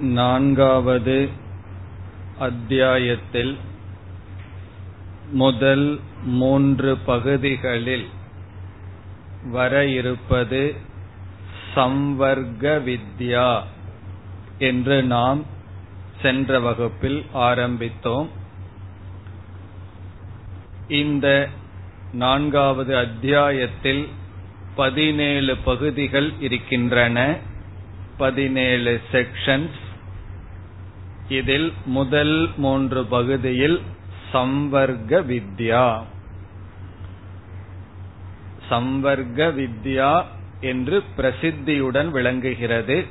நான்காவது அத்தியாயத்தில் முதல் மூன்று பகுதிகளில் வர இருப்பது சம்வர்க்க வித்யா என்று நாம் சென்ற வகுப்பில் ஆரம்பித்தோம். இந்த நான்காவது அத்தியாயத்தில் பதினேழு பகுதிகள் இருக்கின்றன. பதினேழு செக்ஷன்ஸ் இதில் முதல் மூன்று பகுதியில் சம்வர்க்க வித்யா. சம்வர்க்க வித்யா என்று பிரசித்தியுடன் விளங்குகிறது.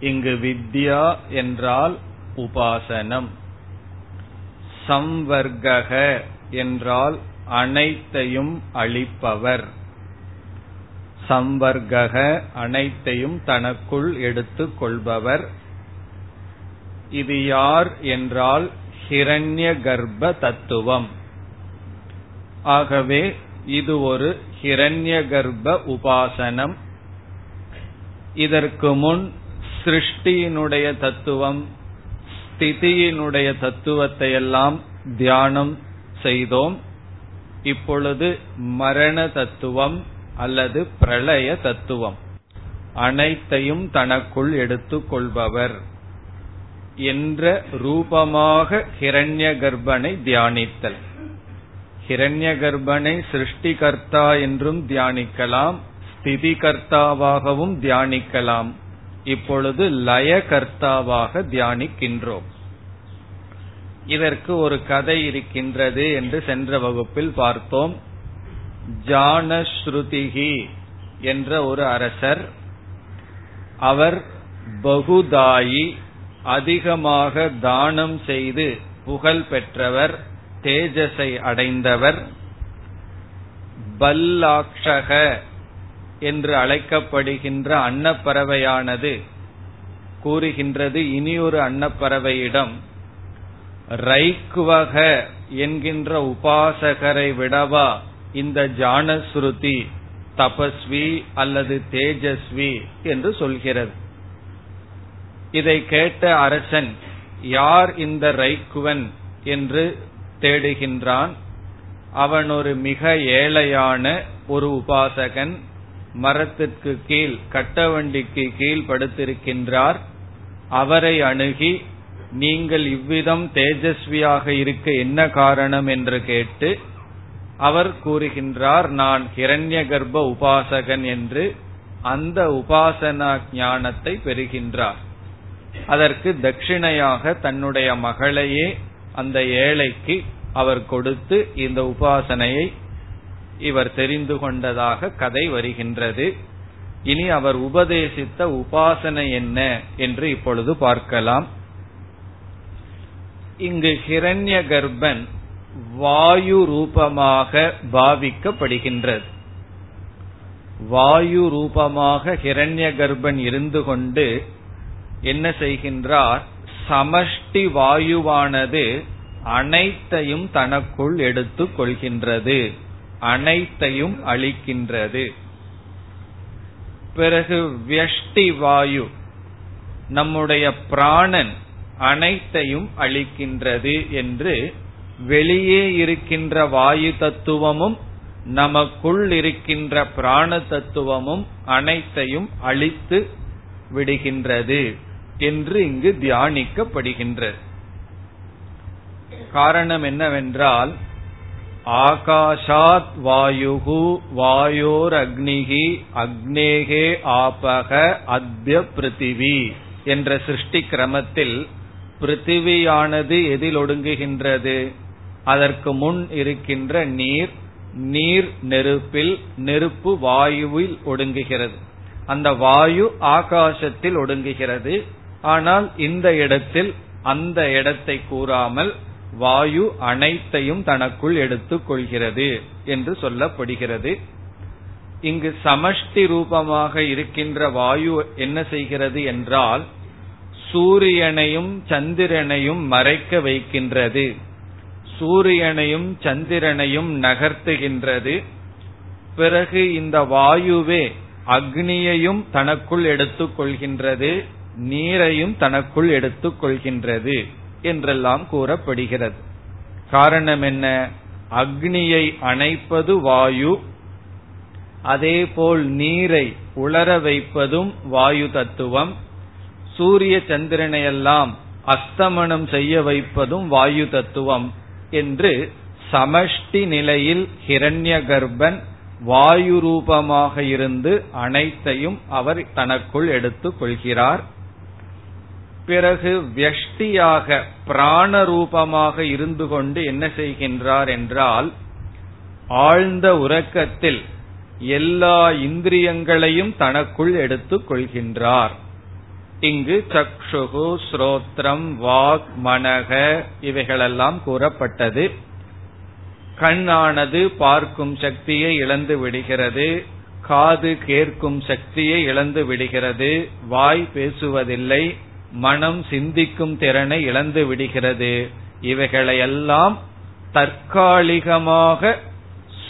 இங்கு வித்யா என்றால் உபாசனம். சம்வர்க்க என்றால் அனைத்தையும் அளிப்பவர். சம்வர்க்க அனைத்தையும் தனக்குள் எடுத்துக் கொள்பவர். இது யார் என்றால் ஹிரண்ய கர்ப்ப தத்துவம். ஆகவே இது ஒரு ஹிரண்ய கர்ப்ப உபாசனம். இதற்கு முன் சிருஷ்டியினுடைய தத்துவம் ஸ்திதியினுடைய தத்துவத்தை எல்லாம் தியானம் செய்தோம். இப்பொழுது மரண தத்துவம் அல்லது பிரளய தத்துவம். அனைத்தையும் தனக்குள் எடுத்துக் கொள்பவர் என்ற ரூபமாக ஹிரண்ய கர்ப்பனை தியானித்தல். ஹிரண்ய கர்ப்பனை சிருஷ்டிகர்த்தா என்றும் தியானிக்கலாம் ஸ்திதி கர்த்தாவாகவும் தியானிக்கலாம். இப்பொழுது லய கர்த்தாவாக தியானிக்கின்றோம். இதற்கு ஒரு கதை இருக்கின்றது என்று சென்ற வகுப்பில் பார்த்தோம். ஜானஸ்ருதிகி என்ற ஒரு அரசர் அவர் பகுதாயி அதிகமாக தானம் செய்து புகழ் பெற்றவர் தேஜஸை அடைந்தவர். பல்லாட்சக என்று அழைக்கப்படுகின்ற அன்னப்பறவையானது கூறுகின்றது இனியொரு அன்னப்பறவையிடம். ரைக்குவக என்கின்ற உபாசகரை விடவா இந்த ஜானஸ்ருதி தபஸ்வி அல்லது தேஜஸ்வி என்று சொல்கிறது. இதை கேட்ட அரசன் யார் இந்த ரைக்குவன் என்று தேடுகின்றான்? அவன் ஒரு மிக ஏழையான ஒரு உபாசகன் மரத்திற்கு கீழ் கட்டவண்டிக்கு கீழ் படுத்திருக்கின்றார். அவரை அணுகி நீங்கள் இவ்விதம் தேஜஸ்வியாக இருக்க என்ன காரணம்? என்று கேட்டு அவர் கூறுகின்றார் நான் ஹிரண்ய கர்ப்ப உபாசகன் என்று அந்த உபாசனா ஞானத்தை பெறுகின்றார். அதற்கு தட்சிணையாக தன்னுடைய மகளையே அந்த ஏழைக்கு அவர் கொடுத்து இந்த உபாசனையை இவர் தெரிந்து கொண்டதாக கதை வருகின்றது. இனி அவர் உபதேசித்த உபாசனை என்ன என்று இப்பொழுது பார்க்கலாம். இங்கு ஹிரண்ய கர்ப்பன் வாயு ரூபமாக பாவிக்கப்படுகின்றது. வாயு ரூபமாக ஹிரண்ய கர்ப்பன் இருந்து கொண்டு என்ன செய்கின்றார்? சமஷ்டி வாயுவானது அனைத்தையும் தனக்குள் எடுத்துக் கொள்கின்றது. அனைத்தையும் அளிக்கின்றது பிறகு வியஷ்டி வாயு நம்முடைய பிராணன் அனைத்தையும் அளிக்கின்றது என்று வெளியே இருக்கின்ற வாயு தத்துவமும் நமக்குள் இருக்கின்ற பிராண தத்துவமும் அனைத்தையும் அழித்து விடுகின்றது. என்று இங்கு தியானிக்கப்படுகின்றது. காரணம் என்னவென்றால் ஆகாஷாத் வாயுகு வாயோர் அக்னிகி அக்னேகே ஆபக அத்ய பிருத்திவி என்ற சிருஷ்டி கிரமத்தில் பிருத்திவியானது எதில் ஒடுங்குகின்றது? அதற்கு முன் இருக்கின்ற நீர் நீர் நெருப்பில் நெருப்பு வாயுவில் ஒடுங்குகிறது. அந்த வாயு ஆகாசத்தில் ஒடுங்குகிறது. ஆனால் இந்த இடத்தில் அந்த இடத்தை கூறாமல் வாயு அனைத்தையும் தனக்குள் எடுத்துக் கொள்கிறது என்று சொல்லப்படுகிறது. இங்கு சமஷ்டி ரூபமாக இருக்கின்ற வாயு என்ன செய்கிறது என்றால் சூரியனையும் சந்திரனையும் மறைக்க வைக்கின்றது. சூரியனையும் சந்திரனையும் நகர்த்துகின்றது. பிறகு இந்த வாயுவே அக்னியையும் தனக்குள் எடுத்துக் கொள்கின்றது. நீரையும் தனக்குள் எடுத்துக் கொள்கின்றது என்றெல்லாம் கூறப்படுகிறது. காரணம் என்ன? அக்னியை அணைப்பது வாயு அதேபோல் நீரை உலர வைப்பதும் வாயு தத்துவம் சூரிய சந்திரனையெல்லாம் அஸ்தமனம் செய்ய வைப்பதும் வாயு தத்துவம் என்று சமஷ்டி நிலையில் ஹிரண்ய கர்ப்பன் வாயு ரூபமாக இருந்து அனைத்தையும் அவர் தனக்குள் எடுத்துக் கொள்கிறார் பிறகு வியஷ்டியாக பிராண ரூபமாக இருந்து கொண்டு என்ன செய்கின்றார் என்றால் ஆழ்ந்த உறக்கத்தில் எல்லா இந்திரியங்களையும் தனக்குள் எடுத்துக் கொள்கின்றார். இங்கு சக்ஷுகு ஸ்ரோத்ரம் வாக் மனக இவைகளெல்லாம் கூறப்பட்டது. கண்ணானது பார்க்கும் சக்தியை இழந்து விடுகிறது. காது கேட்கும் சக்தியை இழந்து விடுகிறது. வாய் பேசுவதில்லை. மனம் சிந்திக்கும் திறனை இழந்து விடுகிறது. இவைகளையெல்லாம் தற்காலிகமாக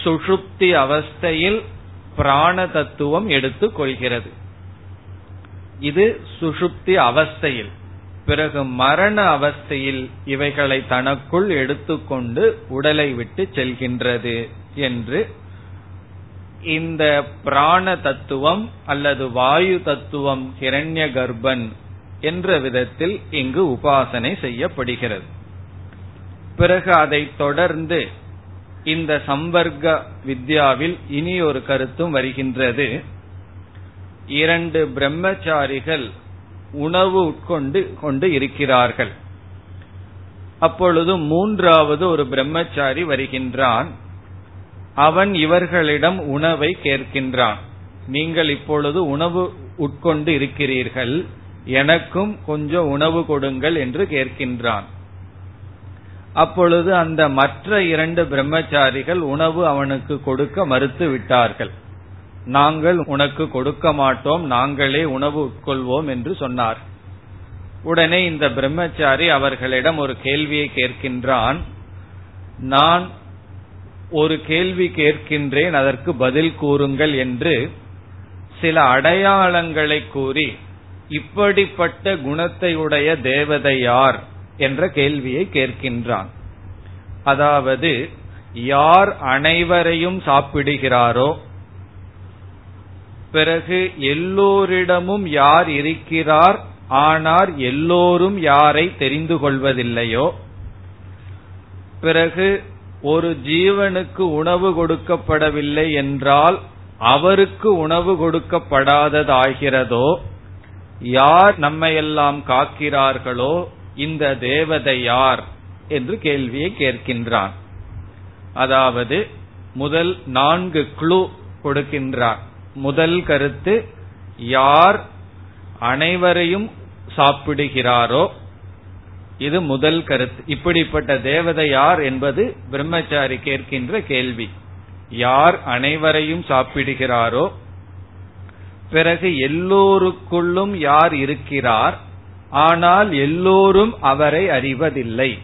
சுஷுப்தி அவஸ்தையில் பிராண தத்துவம் எடுத்துக் கொள்கிறது. இது சுஷுப்தி அவஸ்தையில். பிறகு மரண அவஸ்தையில் இவைகளை தனக்குள் எடுத்துக்கொண்டு உடலை விட்டு செல்கின்றது என்று இந்த பிராண தத்துவம் அல்லது வாயு தத்துவம் ஹிரண்ய கர்ப்பன் என்ற விதத்தில் இங்கு உபாசனை செய்யப்படுகிறது. பிறகு அதை தொடர்ந்து இந்த சம்பர்க்க வித்யாவில் இனி ஒரு கருத்தும் வருகின்றது. இரண்டு பிரம்மச்சாரிகள் உணவு உட்கொண்டு கொண்டு இருக்கிறார்கள். அப்பொழுது மூன்றாவது ஒரு பிரம்மச்சாரி வருகின்றான். அவன் இவர்களிடம் உணவை கேட்கின்றான். நீங்கள் இப்பொழுது உணவு உட்கொண்டு இருக்கிறீர்கள். எனக்கும் கொஞ்சம் உணவு கொடுங்கள் என்று கேட்கின்றான். அப்பொழுது அந்த மற்ற இரண்டு பிரம்மச்சாரிகள் உணவு அவனுக்கு கொடுக்க மறுத்து விட்டார்கள். நாங்கள் உனக்கு கொடுக்க மாட்டோம் நாங்களே உணவு உட்கொள்வோம் என்று சொன்னார். உடனே இந்த பிரம்மச்சாரி அவர்களிடம் ஒரு கேள்வியை கேட்கின்றான். நான் ஒரு கேள்வி கேட்கின்றேன் அதற்கு பதில் கூறுங்கள் என்று சில அடையாளங்களை கூறி இப்படிப்பட்ட குணத்தை உடைய தேவதை யார் என்ற கேள்வியை கேட்கின்றான். அதாவது யார் அனைவரையும் சாப்பிடுகிறாரோ பிறகு எல்லோரிடமும் யார் இருக்கிறார் ஆனால் எல்லோரும் யாரை தெரிந்து கொள்வதில்லையோ பிறகு ஒரு ஜீவனுக்கு உணவு கொடுக்கப்படவில்லை என்றால் அவருக்கு உணவு கொடுக்கப்படாததாகிறதோ யார் நம்மையெல்லாம் காக்கிறார்களோ இந்த தேவதை யார் என்று கேள்வியை கேட்கின்றான். அதாவது முதல் நான்கு குழு கொடுக்கின்றார். முதல் கருத்து யார் அனைவரையும் சாப்பிடுகிறாரோ இது முதல் கருத்து. இப்படிப்பட்ட தேவதை யார் என்பது பிரம்மச்சாரி கேட்கின்ற கேள்வி. யார் அனைவரையும் சாப்பிடுகிறாரோ பிறகு எல்லோருக்குள்ளும் யார் இருக்கிறார்? ஆனால் எல்லோரும் அவரை அறிவதில்லை.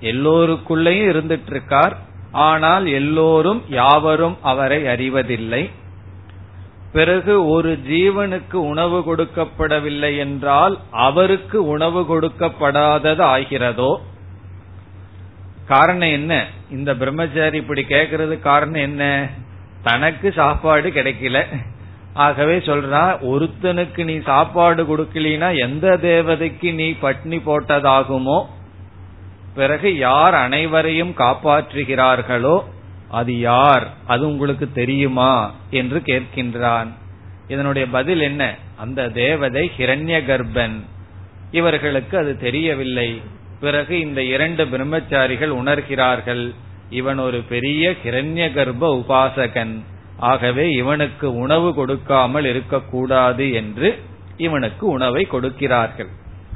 எல்லோருக்குள்ளேயும் இருந்துட்டு இருக்கார் ஆனால் எல்லோரும் யாவரும் அவரை அறிவதில்லை. பிறகு ஒரு ஜீவனுக்கு உணவு கொடுக்கப்படவில்லை என்றால் அவருக்கு உணவு கொடுக்கப்படாதது ஆகிறதோ? காரணம் என்ன? இந்த பிரம்மச்சாரி இப்படி கேட்கறது காரணம் என்ன? தனக்கு சாப்பாடு கிடைக்கல. ஆகவே சொல்றா ஒருத்தனுக்கு நீ சாப்பாடு கொடுக்கலினா எந்த தேவதைக்கு நீ பட்னி போட்டதாகுமோ பிறகு யார் அனைவரையும் காப்பாற்றுகிறார்களோ அது யார்? அது உங்களுக்கு தெரியுமா? என்று கேட்கின்றான். இதனுடைய பதில் என்ன? அந்த தேவதை ஹிரண்ய கர்ப்பன் இவர்களுக்கு அது தெரியவில்லை. பிறகு இந்த இரண்டு பிரம்மச்சாரிகள் உணர்கிறார்கள். இவன் ஒரு பெரிய ஹிரண்ய கர்ப்ப உபாசகன். ஆகவே இவனுக்கு உணவு கொடுக்காமல் இருக்கக்கூடாது என்று இவனுக்கு உணவை கொடுக்கிறார்கள்.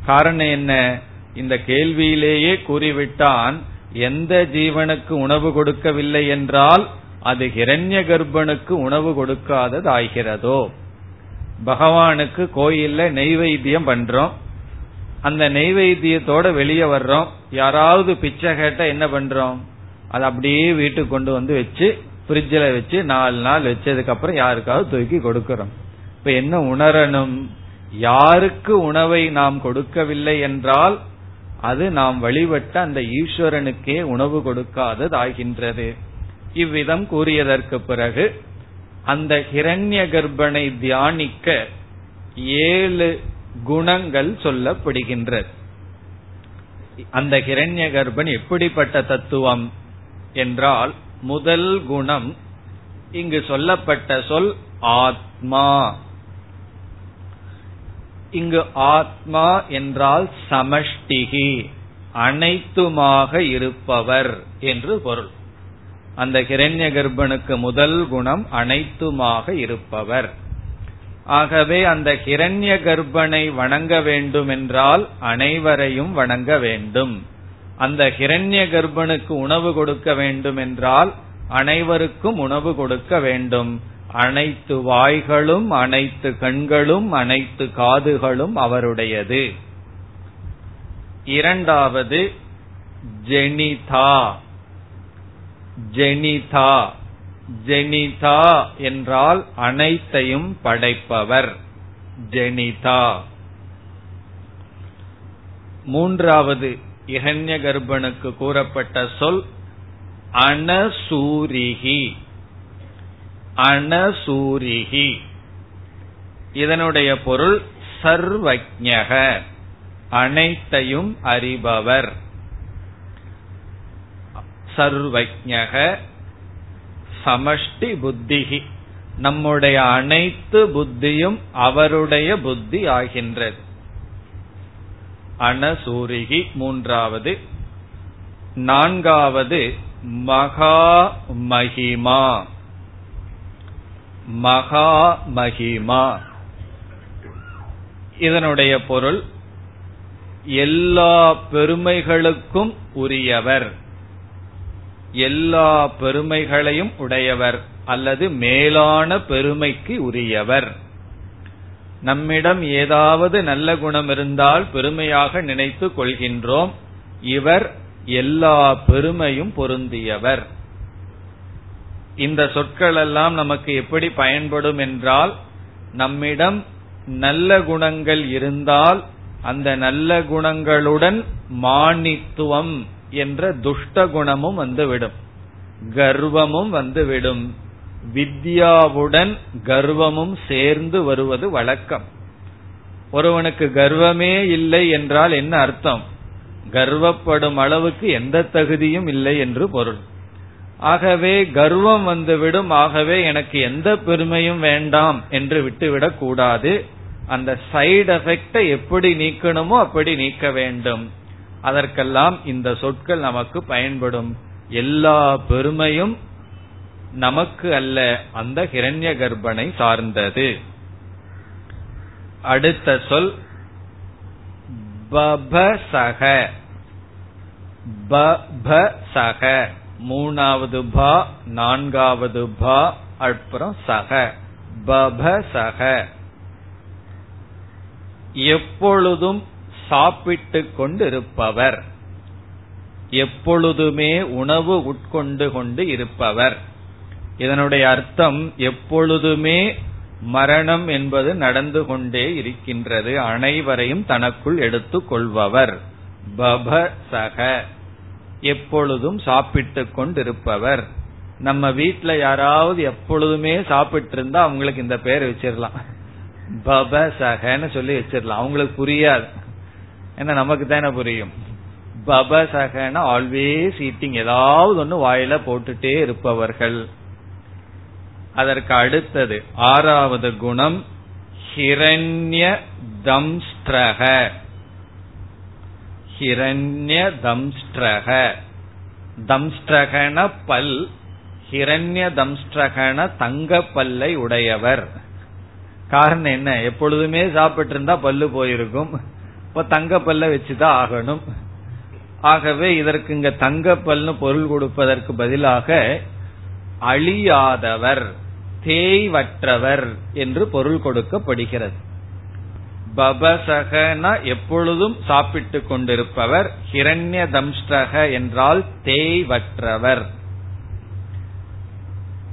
காரணம் என்ன? இந்த கேள்வியிலேயே கூறிவிட்டான் எந்த ஜீவனுக்கு உணவு கொடுக்கவில்லை என்றால் அது ஹிரண்ய கர்ப்பனுக்கு உணவு கொடுக்காதது ஆகிறதோ பகவானுக்கு கோயில்ல நெய்வேத்தியம் பண்றோம். அந்த நெய்வேத்தியத்தோட வெளியே வர்றோம். யாராவது பிச்சை கேட்ட என்ன பண்றோம்? அதை அப்படியே வீட்டுக்கு கொண்டு வந்து வச்சு பிரிட்ஜில் வச்சு நாலு நாள் வச்சதுக்கு அப்புறம் யாருக்காவது தூக்கி கொடுக்கறோம். இப்ப என்ன உணரணும்? யாருக்கு உணவை நாம் கொடுக்கவில்லை என்றால் அது நாம் வழிபட்ட அந்த ஈஸ்வரனுக்கே உணவு கொடுக்காததாகின்றது. இவ்விதம் கூறியதற்கு பிறகு அந்த ஹிரண்ய கர்ப்பனை தியானிக்க ஏழு குணங்கள் சொல்லப்படுகின்றது. அந்த ஹிரண்ய கர்ப்பன் எப்படிப்பட்ட தத்துவம் என்றால் முதல் குணம் இங்கு சொல்லப்பட்ட சொல் ஆத்மா. இங்கு ஆத்மா என்றால் சமஷ்டிகி அனைத்துமாக இருப்பவர் என்று பொருள். அந்த கிரண்ய கர்ப்பனுக்கு முதல் குணம் அனைத்துமாக இருப்பவர். ஆகவே அந்த கிரண்ய கர்ப்பனை வணங்க வேண்டும் என்றால் அனைவரையும் வணங்க வேண்டும். அந்த ஹிரண்ய கர்ப்பனுக்கு உணவு கொடுக்க வேண்டும் என்றால் அனைவருக்கும் உணவு கொடுக்க வேண்டும். அனைத்து வாய்களும் அனைத்து கண்களும் அனைத்து காதுகளும் அவருடையது. இரண்டாவது ஜெனிதா. ஜெனிதா. ஜெனிதா என்றால் அனைத்தையும் படைப்பவர். ஜெனிதா. மூன்றாவது இகன்ய கர்ப்பனுக்கு கூறப்பட்ட சொல் அனசூரிகி அனசூரிகி இதனுடைய பொருள் சர்வஜக. அனைத்தையும் அறிபவர். சர்வஜக. சமஷ்டி புத்திகி நம்முடைய அனைத்து புத்தியும் அவருடைய புத்தி ஆகின்றது. அனசூரிகி மூன்றாவது. நான்காவது மகா மகிமா. மகா மகிமா. இதனுடைய பொருள் எல்லா பெருமைகளுக்கும் உரியவர். எல்லா பெருமைகளையும் உடையவர் அல்லது மேலான பெருமைக்கு உரியவர். நம்மிடம் ஏதாவது நல்ல குணம் இருந்தால் பெருமையாக நினைத்து கொள்கின்றோம். இவர் எல்லா பெருமையும் பொருந்தியவர். இந்த சொற்கள் எல்லாம் நமக்கு எப்படி பயன்படும் என்றால் நம்மிடம் நல்ல குணங்கள் இருந்தால் அந்த நல்ல குணங்களுடன் மானித்துவம் என்ற துஷ்ட குணமும் வந்துவிடும். கர்வமும் வந்துவிடும். வித்யாவுடன் கர்வமும் சேர்ந்து வருவது வழக்கம். ஒருவனுக்கு கர்வமே இல்லை என்றால் என்ன அர்த்தம்? கர்வப்படும் அளவுக்கு எந்த தகுதியும் இல்லை என்று பொருள். ஆகவே கர்வம் வந்துவிடும் ஆகவே எனக்கு எந்த பெருமையும் வேண்டாம் என்று விட்டுவிடக் கூடாது. அந்த சைடு எஃபெக்டை எப்படி நீக்கணுமோ அப்படி நீக்க வேண்டும். அதற்கெல்லாம் இந்த சொற்கள் நமக்கு பயன்படும். எல்லா பெருமையும் நமக்கு அல்ல அந்த ஹிரண்ய கர்ப்பனை சார்ந்தது. அடுத்த சொல் பபசக. பபசக. மூணாவது பா நான்காவது பா அப்புறம் சக. பபசக. எப்பொழுதும் சாப்பிட்டு கொண்டிருப்பவர். எப்பொழுதுமே உணவு உட்கொண்டு கொண்டு இருப்பவர். இதனுடைய அர்த்தம் எப்பொழுதுமே மரணம் என்பது நடந்து கொண்டே இருக்கின்றது. அனைவரையும் தனக்குள் எடுத்துக் கொள்பவர். பப சக. எப்பொழுதும் சாப்பிட்டு கொண்டிருப்பவர். நம்ம வீட்டுல யாராவது எப்பொழுதுமே சாப்பிட்டு இருந்தா அவங்களுக்கு இந்த பேர் வச்சிடலாம் பப சகன்னு சொல்லி வச்சிடலாம் அவங்களுக்கு புரியாது. ஏன்னா நமக்கு தானே புரியும். பப சகன ஆல்வேஸ் ஈட்டிங் ஏதாவது ஒன்னு வாயில போட்டுட்டே இருப்பவர்கள். அதற்கு அடுத்தது ஆறாவது குணம் ஹிரண்ய தம்ஸ்ட்ரக ஹிரண்ய தம்ஸ்ட்ரக தம்ஸ்ட்ரகன பல் ஹிரண்ய தம்ஸ்ட்ரகன தங்க பல்லை உடையவர். காரணம் என்ன? எப்பொழுதுமே சாப்பிட்டு இருந்தா பல்லு போயிருக்கும். இப்ப தங்க பல்ல வச்சுதான் ஆகணும். ஆகவே இதற்கு இங்க தங்க பல்னு பொருள் கொடுப்பதற்கு பதிலாக அழியாதவர் தேய்வற்றவர் என்று பொருள் கொடுக்கப்படுகிறது. பபசகன எப்பொழுதும் சாப்பிட்டு கொண்டிருப்பவர் ஹிரண்ய தம்ஷ்டக என்றால் தேய்வற்றவர்.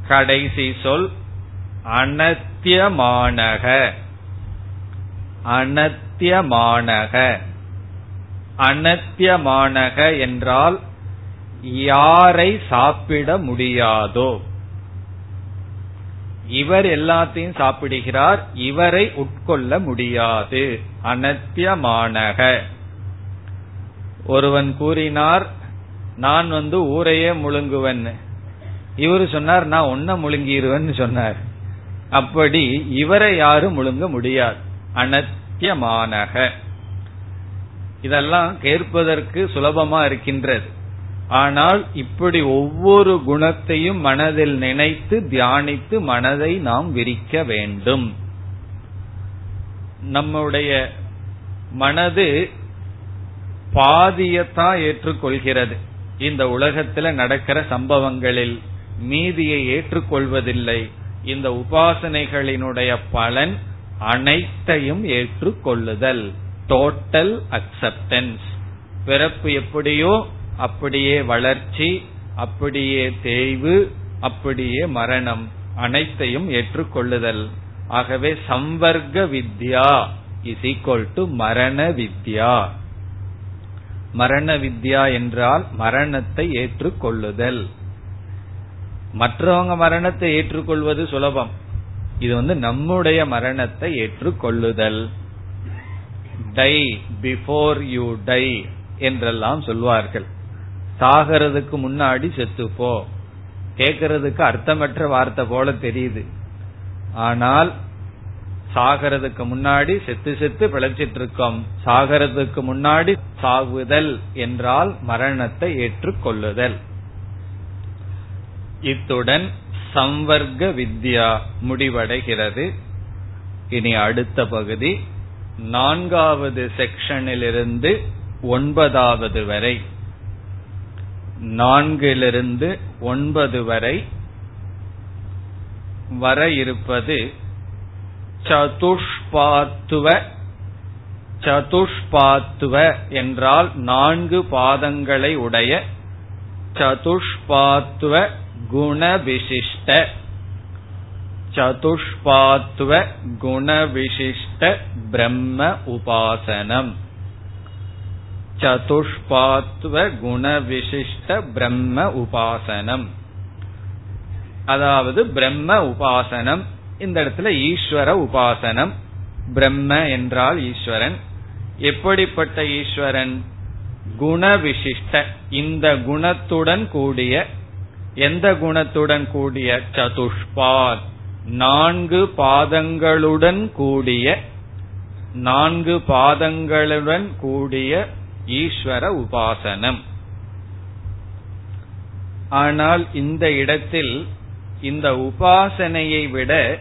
கடைசி சொல் அனத்தியமானக. அனத்தியமானக. அனத்தியமானக என்றால் யாரை சாப்பிட முடியாதோ. இவர் எல்லாத்தையும் சாப்பிடுகிறார் இவரை உட்கொள்ள முடியாது. அனத்தியமானக. ஒருவன் கூறினார் நான் வந்து ஊரையே முழுங்குவன். இவரு சொன்னார் நான் ஒன்ன முழுங்கிடுவேன்னு சொன்னார். அப்படி இவரை யாரும் முழுங்க முடியாது? அனத்தியமானக. இதெல்லாம் கேட்பதற்கு சுலபமா இருக்கின்றது. ஆனால் இப்படி ஒவ்வொரு குணத்தையும் மனதில் நினைத்து தியானித்து மனதை நாம் விரிக்க வேண்டும். நம்முடைய மனது பாதியத்தான் ஏற்றுக்கொள்கிறது. இந்த உலகத்துல நடக்கிற சம்பவங்களில் மீதியை ஏற்றுக்கொள்வதில்லை. இந்த உபாசனைகளினுடைய பலன் அனைத்தையும் ஏற்றுக்கொள்ளுதல். டோட்டல் அக்செப்டன்ஸ் பிறப்பு எப்படியோ அப்படியே வளர்ச்சி அப்படியே தேய்வு அப்படியே மரணம் அனைத்தையும் ஏற்றுக்கொள்ளுதல். ஆகவே சம்வர்க்க வித்யா இஸ் ஈக்வல் டு மரண வித்யா. மரண வித்யா என்றால் மரணத்தை ஏற்றுக்கொள்ளுதல். மற்றவங்க மரணத்தை ஏற்றுக்கொள்வது சுலபம். இது வந்து நம்முடைய மரணத்தை ஏற்றுக்கொள்ளுதல். டை பிஃபோர் யூ டை என்றெல்லாம் சொல்வார்கள். சாகிறதுக்கு முன்னாடி செத்துப்போ. கேக்கிறதுக்கு அர்த்தமற்ற வார்த்தை போல தெரியுது. ஆனால் சாகிறதுக்கு முன்னாடி செத்து செத்து பிழைச்சிட்டு இருக்கோம் சாகிறதுக்கு முன்னாடி சாகுதல் என்றால் மரணத்தை ஏற்றுக்கொள்ளுதல். இத்துடன் சம்வர்க்க வித்யா முடிவடைகிறது. இனி அடுத்த பகுதி நான்காவது செக்ஷனிலிருந்து ஒன்பதாவது வரை. நான்கிலிருந்து ஒன்பது வரை வர இருப்பது சதுஷ்பாத்துவ சதுஷ்பாத்துவ என்றால் நான்கு பாதங்களை உடைய சதுஷ்பாத்துவ குணவிசிஷ்ட சதுஷ்பாத்துவ குணவிசிஷ்ட பிரம்ம உபாசனம். சதுஷ்பாத்வ குணவிசிஷ்ட பிரம்ம உபாசனம். அதாவது பிரம்ம உபாசனம் இந்த இடத்துல ஈஸ்வர உபாசனம். பிரம்ம என்றால் ஈஸ்வரன். எப்படிப்பட்ட ஈஸ்வரன்? குணவிசிஷ்ட இந்த குணத்துடன் கூடிய எந்த குணத்துடன் கூடிய? சதுஷ்பாத் நான்கு பாதங்களுடன் கூடிய நான்கு பாதங்களுடன் கூடிய ஈஸ்வர உபாசனம். ஆனால் இந்த இடத்தில் இந்த உபாசனையை விட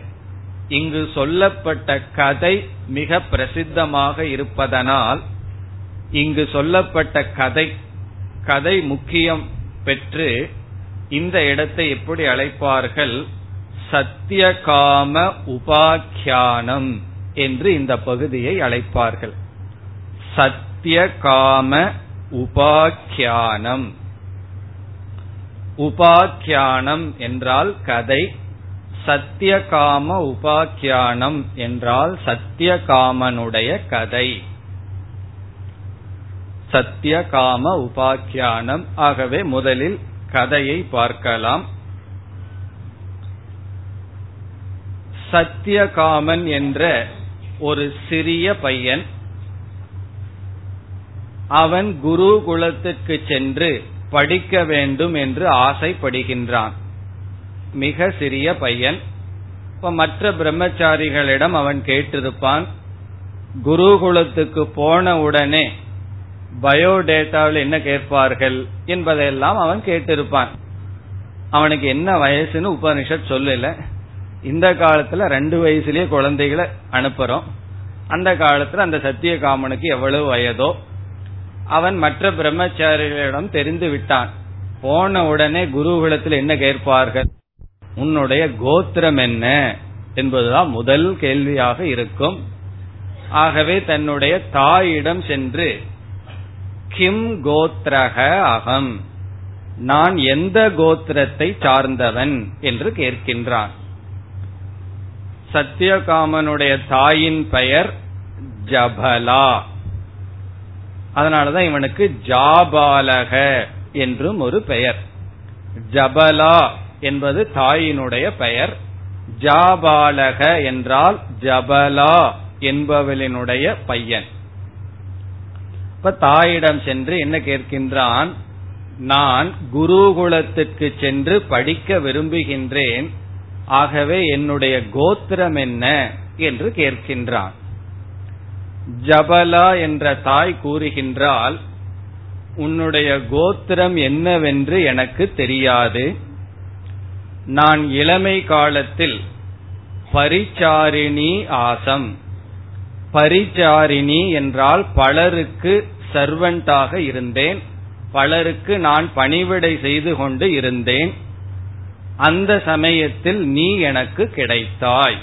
இங்கு சொல்லப்பட்ட கதை மிக பிரசித்தமாக இருப்பதனால் இங்கு சொல்லப்பட்ட கதை கதை முக்கியம் பெற்று இந்த இடத்தை எப்படி அழைப்பார்கள்? சத்தியகாம உபாக்கியானம் என்று இந்த பகுதியை அழைப்பார்கள். சத்தியகாம உபாக்கியானம். உபாக்கியானம் என்றால் கதை சத்தியகாம உபாக்கியானம் என்றால் சத்தியகாமனுடைய கதை. சத்தியகாம உபாக்கியானம். ஆகவே முதலில் கதையை பார்க்கலாம். சத்தியகாமன் என்ற ஒரு சிறிய பையன் அவன் குருகுலத்துக்கு சென்று படிக்க வேண்டும் என்று ஆசைப்படுகின்றான். மிக சிறிய பையன். இப்ப மற்ற பிரம்மச்சாரிகளிடம் அவன் கேட்டிருப்பான் குருகுலத்துக்கு போன உடனே பயோடேட்டாவில் என்ன கேட்பார்கள் என்பதையெல்லாம் அவன் கேட்டிருப்பான். அவனுக்கு என்ன வயசுன்னு உபனிஷத் சொல்லல. இந்த காலத்துல ரெண்டு வயசுலயே குழந்தைகளை அனுப்புறோம். அந்த காலத்துல அந்த சத்திய காமனுக்கு எவ்வளவு வயதோ அவன் மற்ற பிரம்மச்சாரிகளிடம் தெரிந்து விட்டான். போன உடனே குருகுலத்தில் என்ன கேட்பார்கள்? உன்னுடைய கோத்திரம் என்ன? என்பதுதான் முதல் கேள்வியாக இருக்கும். ஆகவே தன்னுடைய தாயிடம் சென்று கிம் கோத்ரக அகம்? நான் எந்த கோத்திரத்தை சார்ந்தவன்? என்று கேட்கின்றான். சத்தியகாமனுடைய தாயின் பெயர் ஜபலா. அதனாலதான் இவனுக்கு ஜாபாலக என்றும் ஒரு பெயர். ஜபலா என்பது தாயினுடைய பெயர். ஜாபாலக என்றால் ஜபலா என்பவளினுடைய பையன். இப்ப தாயிடம் சென்று என்ன கேட்கின்றான்? நான் குருகுலத்துக்கு சென்று படிக்க விரும்புகின்றேன். ஆகவே என்னுடைய கோத்திரம் என்ன? என்று கேட்கின்றான். ஜபலா என்ற தாய் கூறுகின்றால் உன்னுடைய கோத்திரம் என்னவென்று எனக்கு தெரியாது. நான் இளமை காலத்தில் பரிச்சாரிணி ஆசம். பரிச்சாரிணி என்றால் பலருக்கு சர்வெண்டாக இருந்தேன். பலருக்கு நான் பணிவிடை செய்து கொண்டு இருந்தேன். அந்த சமயத்தில் நீ எனக்கு கிடைத்தாய்.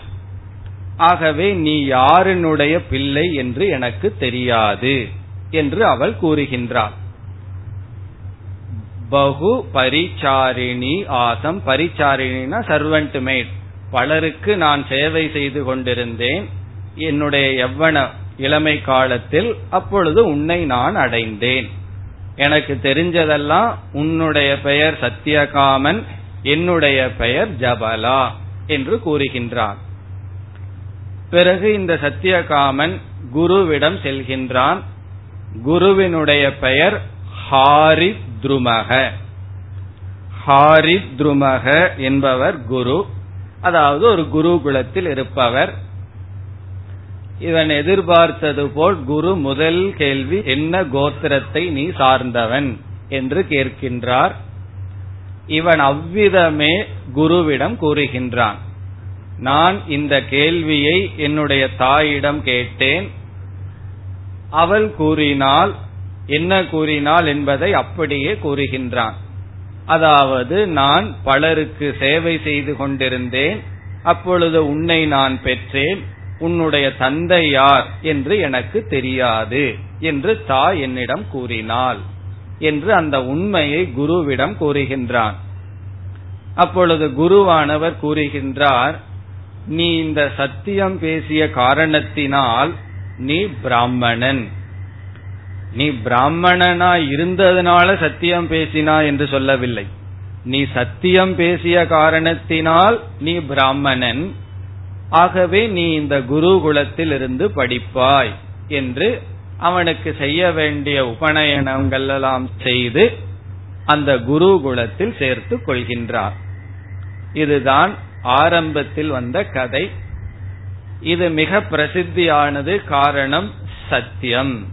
ஆகவே நீ யாருனுடைய பிள்ளை என்று எனக்கு தெரியாது என்று அவள் கூறுகின்றாள். பகு பரிச்சாரிணி ஆசம். பரிச்சாரிணினா சர்வன்ட் மேட் பலருக்கு நான் சேவை செய்து கொண்டிருந்தேன். என்னுடைய எவ்வன இளமை காலத்தில் அப்பொழுது உன்னை நான் அடைந்தேன். எனக்கு தெரிஞ்சதெல்லாம் உன்னுடைய பெயர் சத்தியகாமன் என்னுடைய பெயர் ஜபலா என்று கூறுகின்றான். பிறகு இந்த சத்தியகாமன் குருவிடம் செல்கின்றான். குருவினுடைய பெயர் ஹாரித்ருமக ஹாரித்ருமக என்பவர் குரு. அதாவது ஒரு குருகுலத்தில் இருப்பவர். இவன் எதிர்பார்த்தது போல் குரு முதல் கேள்வி என்ன கோத்திரத்தை நீ சார்ந்தவன்? என்று கேட்கின்றார். இவன் அவ்விதமே குருவிடம் கூறுகின்றான். நான் இந்த கேள்வியை என்னுடைய தாயிடம் கேட்டேன். அவள் கூறினால் என்ன கூறினாள் என்பதை அப்படியே கூறுகின்றான். அதாவது நான் பலருக்கு சேவை செய்து கொண்டிருந்தேன். அப்பொழுது உன்னை நான் பெற்றேன். உன்னுடைய தந்தை யார் என்று எனக்கு தெரியாது என்று தாய் என்னிடம் கூறினாள் என்று அந்த உண்மையை குருவிடம் கூறுகின்றான். அப்பொழுது குருவானவர் கூறுகின்றார் நீ இந்த சத்தியம் பேசிய காரணத்தினால் நீ பிராமணன். நீ பிராமணனா இருந்ததுனால சத்தியம் பேசினா என்று சொல்லவில்லை. நீ சத்தியம் பேசிய காரணத்தினால் நீ பிராமணன். ஆகவே நீ இந்த குருகுலத்தில் இருந்து படிப்பாய் என்று அவனுக்கு செய்ய வேண்டிய உபநயனங்கள் எல்லாம் செய்து அந்த குருகுலத்தில் சேர்த்து கொள்கின்றார். இதுதான் ஆரம்பத்தில் வந்த கதை. இது மிக பிரசித்தியானது காரணம் சத்தியம்.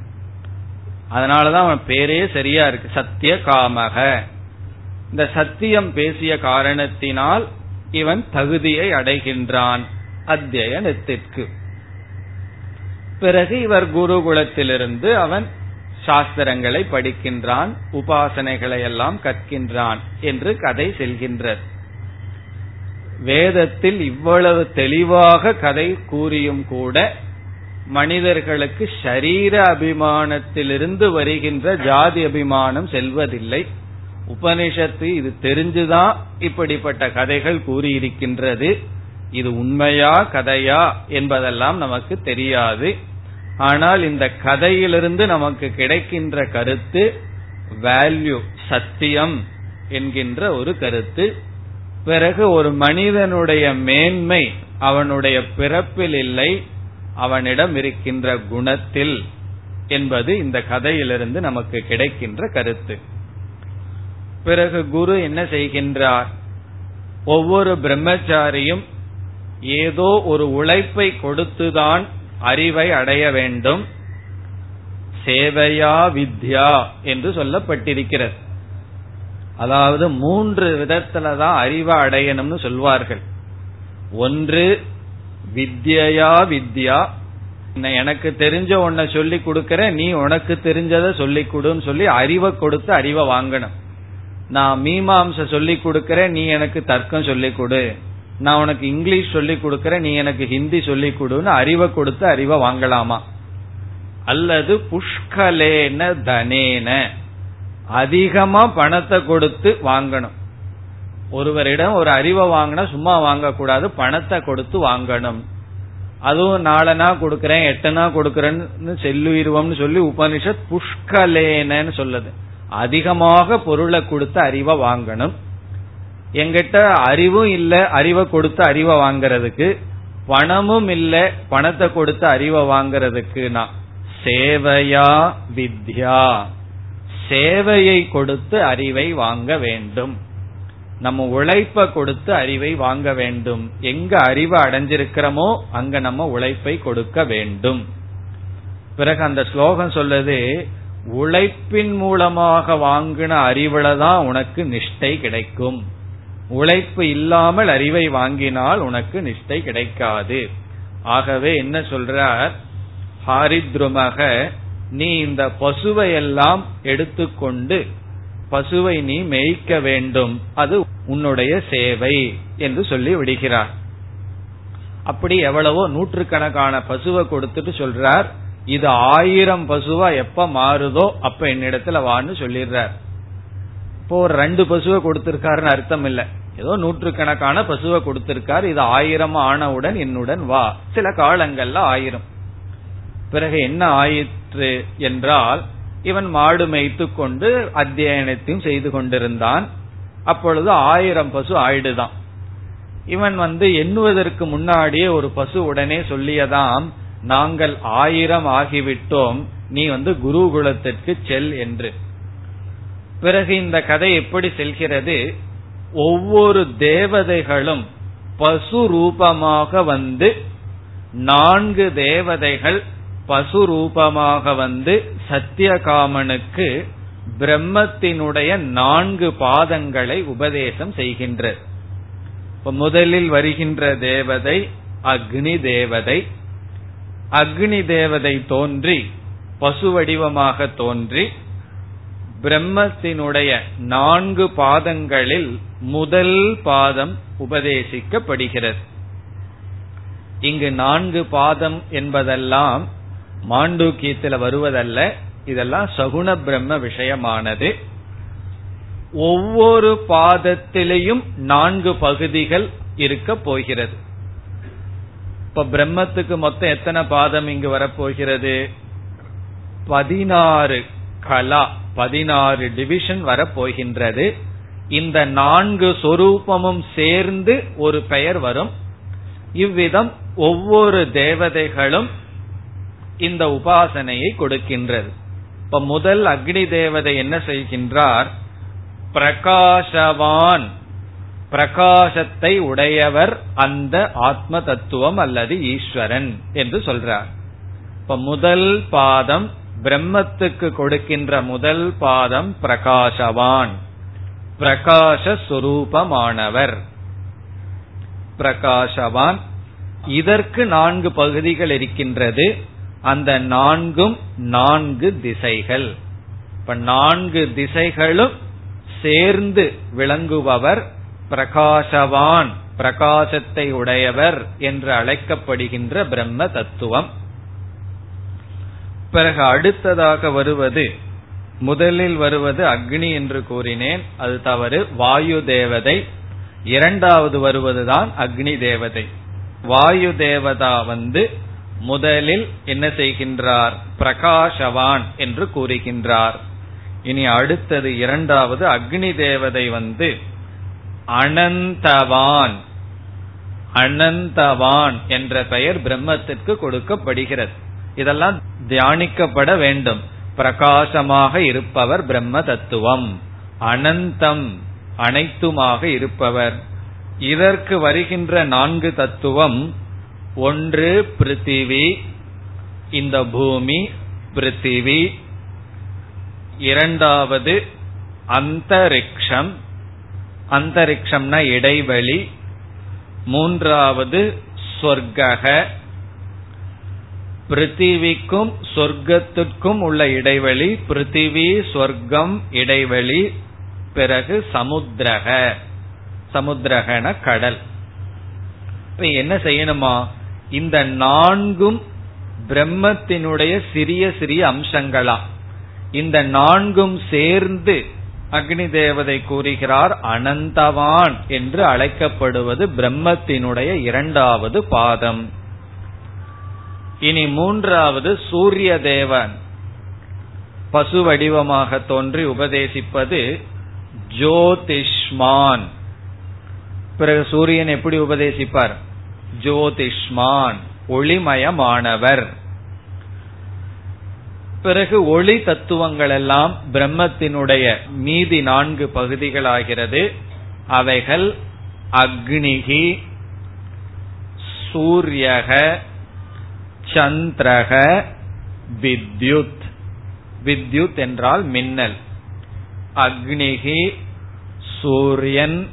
அதனாலதான் அவன் பேரே சரியா இருக்கு. சத்திய காமக இந்த சத்தியம் பேசிய காரணத்தினால் இவன் தகுதியை அடைகின்றான் அத்தியனத்திற்கு பிறகு இவர் குருகுலத்திலிருந்து அவன் சாஸ்திரங்களை படிக்கின்றான் உபாசனைகளை எல்லாம் கற்கின்றான் என்று கதை செல்கின்றது. வேதத்தில் இவ்வளவு தெளிவாக கதை கூறியும் கூட மனிதர்களுக்கு ஷரீர அபிமானத்திலிருந்து வருகின்ற ஜாதி அபிமானம் செல்வதில்லை. உபனிஷத்து இது தெரிஞ்சுதான் இப்படிப்பட்ட கதைகள் கூறியிருக்கின்றது. இது உண்மையா கதையா என்பதெல்லாம் நமக்கு தெரியாது. ஆனால் இந்த கதையிலிருந்து நமக்கு கிடைக்கின்ற கருத்து வேல்யூ சத்தியம் என்கின்ற ஒரு கருத்து. பிறகு ஒரு மனிதனுடைய மேன்மை அவனுடைய பிறப்பில் இல்லை அவனிடம் இருக்கின்ற குணத்தில் என்பது இந்த கதையிலிருந்து நமக்கு கிடைக்கின்ற கருத்து. பிறகு குரு என்ன செய்கின்றார்? ஒவ்வொரு பிரம்மச்சாரியும் ஏதோ ஒரு உழைப்பை கொடுத்துதான் அறிவை அடைய வேண்டும். சேவையா வித்யா என்று சொல்லப்பட்டிருக்கிறது. அதாவது மூன்று விதத்துல தான் அறிவை அடையணும்னு சொல்வார்கள். ஒன்று வித்யா. வித்யா எனக்கு தெரிஞ்ச உன்னை சொல்லி கொடுக்கற நீ உனக்கு தெரிஞ்சதை சொல்லி கொடுன்னு சொல்லி அறிவை கொடுத்து அறிவை வாங்கணும். நான் மீமாம்ச சொல்லி கொடுக்கற நீ எனக்கு தர்க்கம் சொல்லி கொடு. நான் உனக்கு இங்கிலீஷ் சொல்லி கொடுக்கற நீ எனக்கு ஹிந்தி சொல்லி கொடுன்னு அறிவை கொடுத்து அறிவை வாங்கலாமா? அல்லது புஷ்கலேன தனேன. அதிகமா பணத்தை கொடுத்து வாங்கணும். ஒருவரிடம் ஒரு அறிவை வாங்கினா சும்மா வாங்கக்கூடாது பணத்தை கொடுத்து வாங்கணும். அதுவும் நாலனா கொடுக்கறேன் எட்டனா கொடுக்கறேன்னு செல்லுயிருவோம்னு சொல்லி உபனிஷத் புஷ்கலேனன்னு சொல்லுது. அதிகமாக பொருளை கொடுத்து அறிவை வாங்கணும். எங்கிட்ட அறிவும் இல்ல அறிவை கொடுத்து அறிவை வாங்கறதுக்கு. பணமும் இல்ல பணத்தை கொடுத்து அறிவை வாங்கறதுக்குனா நான் சேவையா வித்யா. சேவையை கொடுத்து அறிவை வாங்க வேண்டும். நம்ம உழைப்ப கொடுத்து அறிவை வாங்க வேண்டும். எங்க அறிவை அடைஞ்சிருக்கிறோமோ அங்க நம்ம உழைப்பை கொடுக்க வேண்டும். பிறகு அந்த ஸ்லோகம் சொல்லுது உழைப்பின் மூலமாக வாங்கின அறிவுல தான் உனக்கு நிஷ்டை கிடைக்கும். உழைப்பு இல்லாமல் அறிவை வாங்கினால் உனக்கு நிஷ்டை கிடைக்காது. ஆகவே என்ன சொல்றார்? ஹாரித்ருமக நீ இந்த பசுவை எல்லாம் எடுத்துக்கொண்டு பசுவை நீ மேய்க்க வேண்டும். அது உன்னுடைய சேவை என்று சொல்லி விடுகிறார். அப்படி எவ்வளவோ நூற்றுக்கணக்கான பசுவை கொடுத்துட்டு சொல்றார். இது ஆயிரம் பசுவா எப்ப மாறுதோ அப்ப என்னிடத்துல வான்னு சொல்லிடுறார். இப்போ ஒரு ரெண்டு பசுவை கொடுத்திருக்காருன்னு அர்த்தம் இல்ல. ஏதோ நூற்றுக்கணக்கான பசுவை கொடுத்திருக்கார். இது ஆயிரம் ஆனவுடன் என்னுடன் வா. சில காலங்கள்ல ஆயிரம். பிறகு என்ன ஆயிற்று என்றால் இவன் மாடு மேய்த்து கொண்டு அத்தியனத்தையும் செய்து கொண்டிருந்தான். அப்பொழுது ஆயிரம் பசு ஆயிடுதான். இவன் வந்து எண்ணுவதற்கு முன்னாடியே ஒரு பசு உடனே சொல்லியதாம் நாங்கள் ஆயிரம் ஆகிவிட்டோம் நீ வந்து குருகுலத்திற்கு செல் என்று. பிறகு இந்த கதை எப்படி செல்கிறது? ஒவ்வொரு தேவதைகளும் பசு ரூபமாக வந்து நான்கு தேவதைகள் பசு ரூபமாக வந்து சத்தியகாமனுக்கு பிரம்மத்தினுடைய நான்கு பாதங்களை உபதேசம் செய்கின்ற. முதலில் வருகின்ற தேவதை அக்னி தேவதை. அக்னி தேவதை தோன்றி பசு வடிவமாக தோன்றி பிரம்மத்தினுடைய நான்கு பாதங்களில் முதல் பாதம் உபதேசிக்கப்படுகிறது. இங்கு நான்கு பாதம் என்பதெல்லாம் மாண்டூக்கியத்துல வருவதல்ல இதெல்லாம் சகுண பிரம்ம விஷயமானது. ஒவ்வொரு பாதத்திலையும் நான்கு பகுதிகள் இருக்க போகிறது. இப்ப பிரம்மத்துக்கு மொத்தம் எத்தனை பாதம் இங்கு வரப்போகிறது? பதினாறு கலா பதினாறு டிவிஷன் வரப்போகின்றது. இந்த நான்கு சொரூபமும் சேர்ந்து ஒரு பெயர் வரும். இவ்விதம் ஒவ்வொரு தேவதைகளும் இந்த உபாசனையை கொடுக்கின்றது. இப்ப முதல் அக்னி தேவதை என்ன செய்கின்றார்? பிரகாசவான். பிரகாசத்தை உடையவர் அந்த ஆத்ம தத்துவம் அல்லது ஈஸ்வரன் என்று சொல்றார். இப்ப முதல் பாதம் பிரம்மத்துக்கு கொடுக்கின்ற முதல் பாதம் பிரகாசவான். பிரகாசஸ்வரூபமானவர் பிரகாசவான். இதற்கு நான்கு பகுதிகள் இருக்கின்றது. அந்த நான்கும் நான்கு திசைகள். இப்ப நான்கு திசைகளும் சேர்ந்து விளங்குபவர் பிரகாசவான் பிரகாசத்தை உடையவர் என்று அழைக்கப்படுகின்ற பிரம்ம தத்துவம். பிறகு அடுத்ததாக வருவது முதலில் வருவது அக்னி என்று கூறினேன் அது தவறு. வாயு தேவதை. இரண்டாவது வருவதுதான் அக்னி தேவதை. வாயு தேவதா வந்து முதலில் என்ன செய்கின்றார்? பிரகாஷவான் என்று கூறுகின்றார். இனி அடுத்தது இரண்டாவது அக்னி தேவதை வந்து அனந்தவான் அனந்தவான் என்ற பெயர் பிரம்மத்திற்கு கொடுக்கப்படுகிறது. இதெல்லாம் தியானிக்கப்பட வேண்டும். பிரகாசமாக இருப்பவர் பிரம்ம தத்துவம். அனந்தம் அனைத்துமாக இருப்பவர். இதற்கு வருகின்ற நான்கு தத்துவம் ஒன்று பிருத்திவி இந்த பூமி பிருத்திவி. இரண்டாவது அந்தரிக்ஷம் அந்தரிக்ஷம்னா இடைவெளி. மூன்றாவது சொர்க்கக. பிருத்திவிக்கும் சொர்க்கத்திற்கும் உள்ள இடைவெளி பிருத்திவி சொர்க்கம் இடைவெளி பிறகு சமுத்திரக. சமுத்திரகன கடல். இப்ப என்ன செய்யணுமா? இந்த நான்கும் பிரம்மத்தினுடைய சிறிய சிறிய அம்சங்களா? இந்த நான்கும் சேர்ந்து அக்னி தேவதை கூறுகிறார் அனந்தவான் என்று அழைக்கப்படுவது பிரம்மத்தினுடைய இரண்டாவது பாதம். இனி மூன்றாவது சூரிய தேவன். பசு வடிவமாக தோன்றி உபதேசிப்பது ஜோதிஷ்மான். பிறகு சூரியன் எப்படி உபதேசிப்பார்? ஜோதிஷ்மான் ஒளிமயமானவர். பிறகு ஒளி தத்துவங்கள் எல்லாம் பிரம்மத்தினுடைய மீதி நான்கு பகுதிகளாகிறது. அவைகள் அக்னிகி சூரியக சந்திரக வித்யுத். வித்யுத் என்றால் மின்னல். அக்னிகி சூரியன்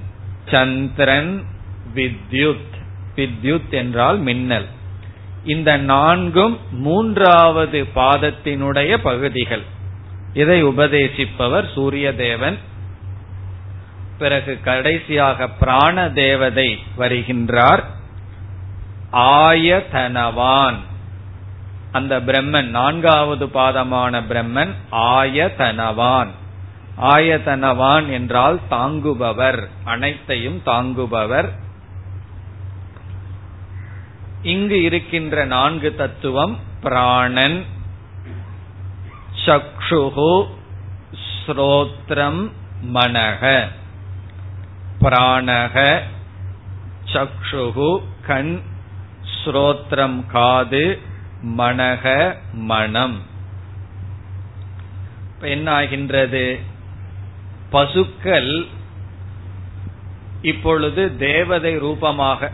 சந்திரன் வித்யுத். வித்யுத் என்றால் மின்னல். இந்த நான்கும் மூன்றாவது பாதத்தினுடைய பகுதிகள். இதை உபதேசிப்பவர் சூரிய தேவன் பிறகு கடைசியாக பிராண தேவதை வருகின்றார். ஆயதனவான். அந்த பிரம்மன் நான்காவது பாதமான பிரம்மன் ஆயதனவான். ஆயதனவான் என்றால் தாங்குபவர். அனைத்தையும் தாங்குபவர். இங்கு இருக்கின்ற நான்கு தத்துவம் பிராணன் சக்ஷுகு ஸ்ரோத்ரம் மனக பிராணக சக்ஷுகு கண் ஸ்ரோத்ரம் காது மனக மனம். என்ன ஆகின்றது? பசுக்கள் இப்பொழுது தேவதை ரூபமாக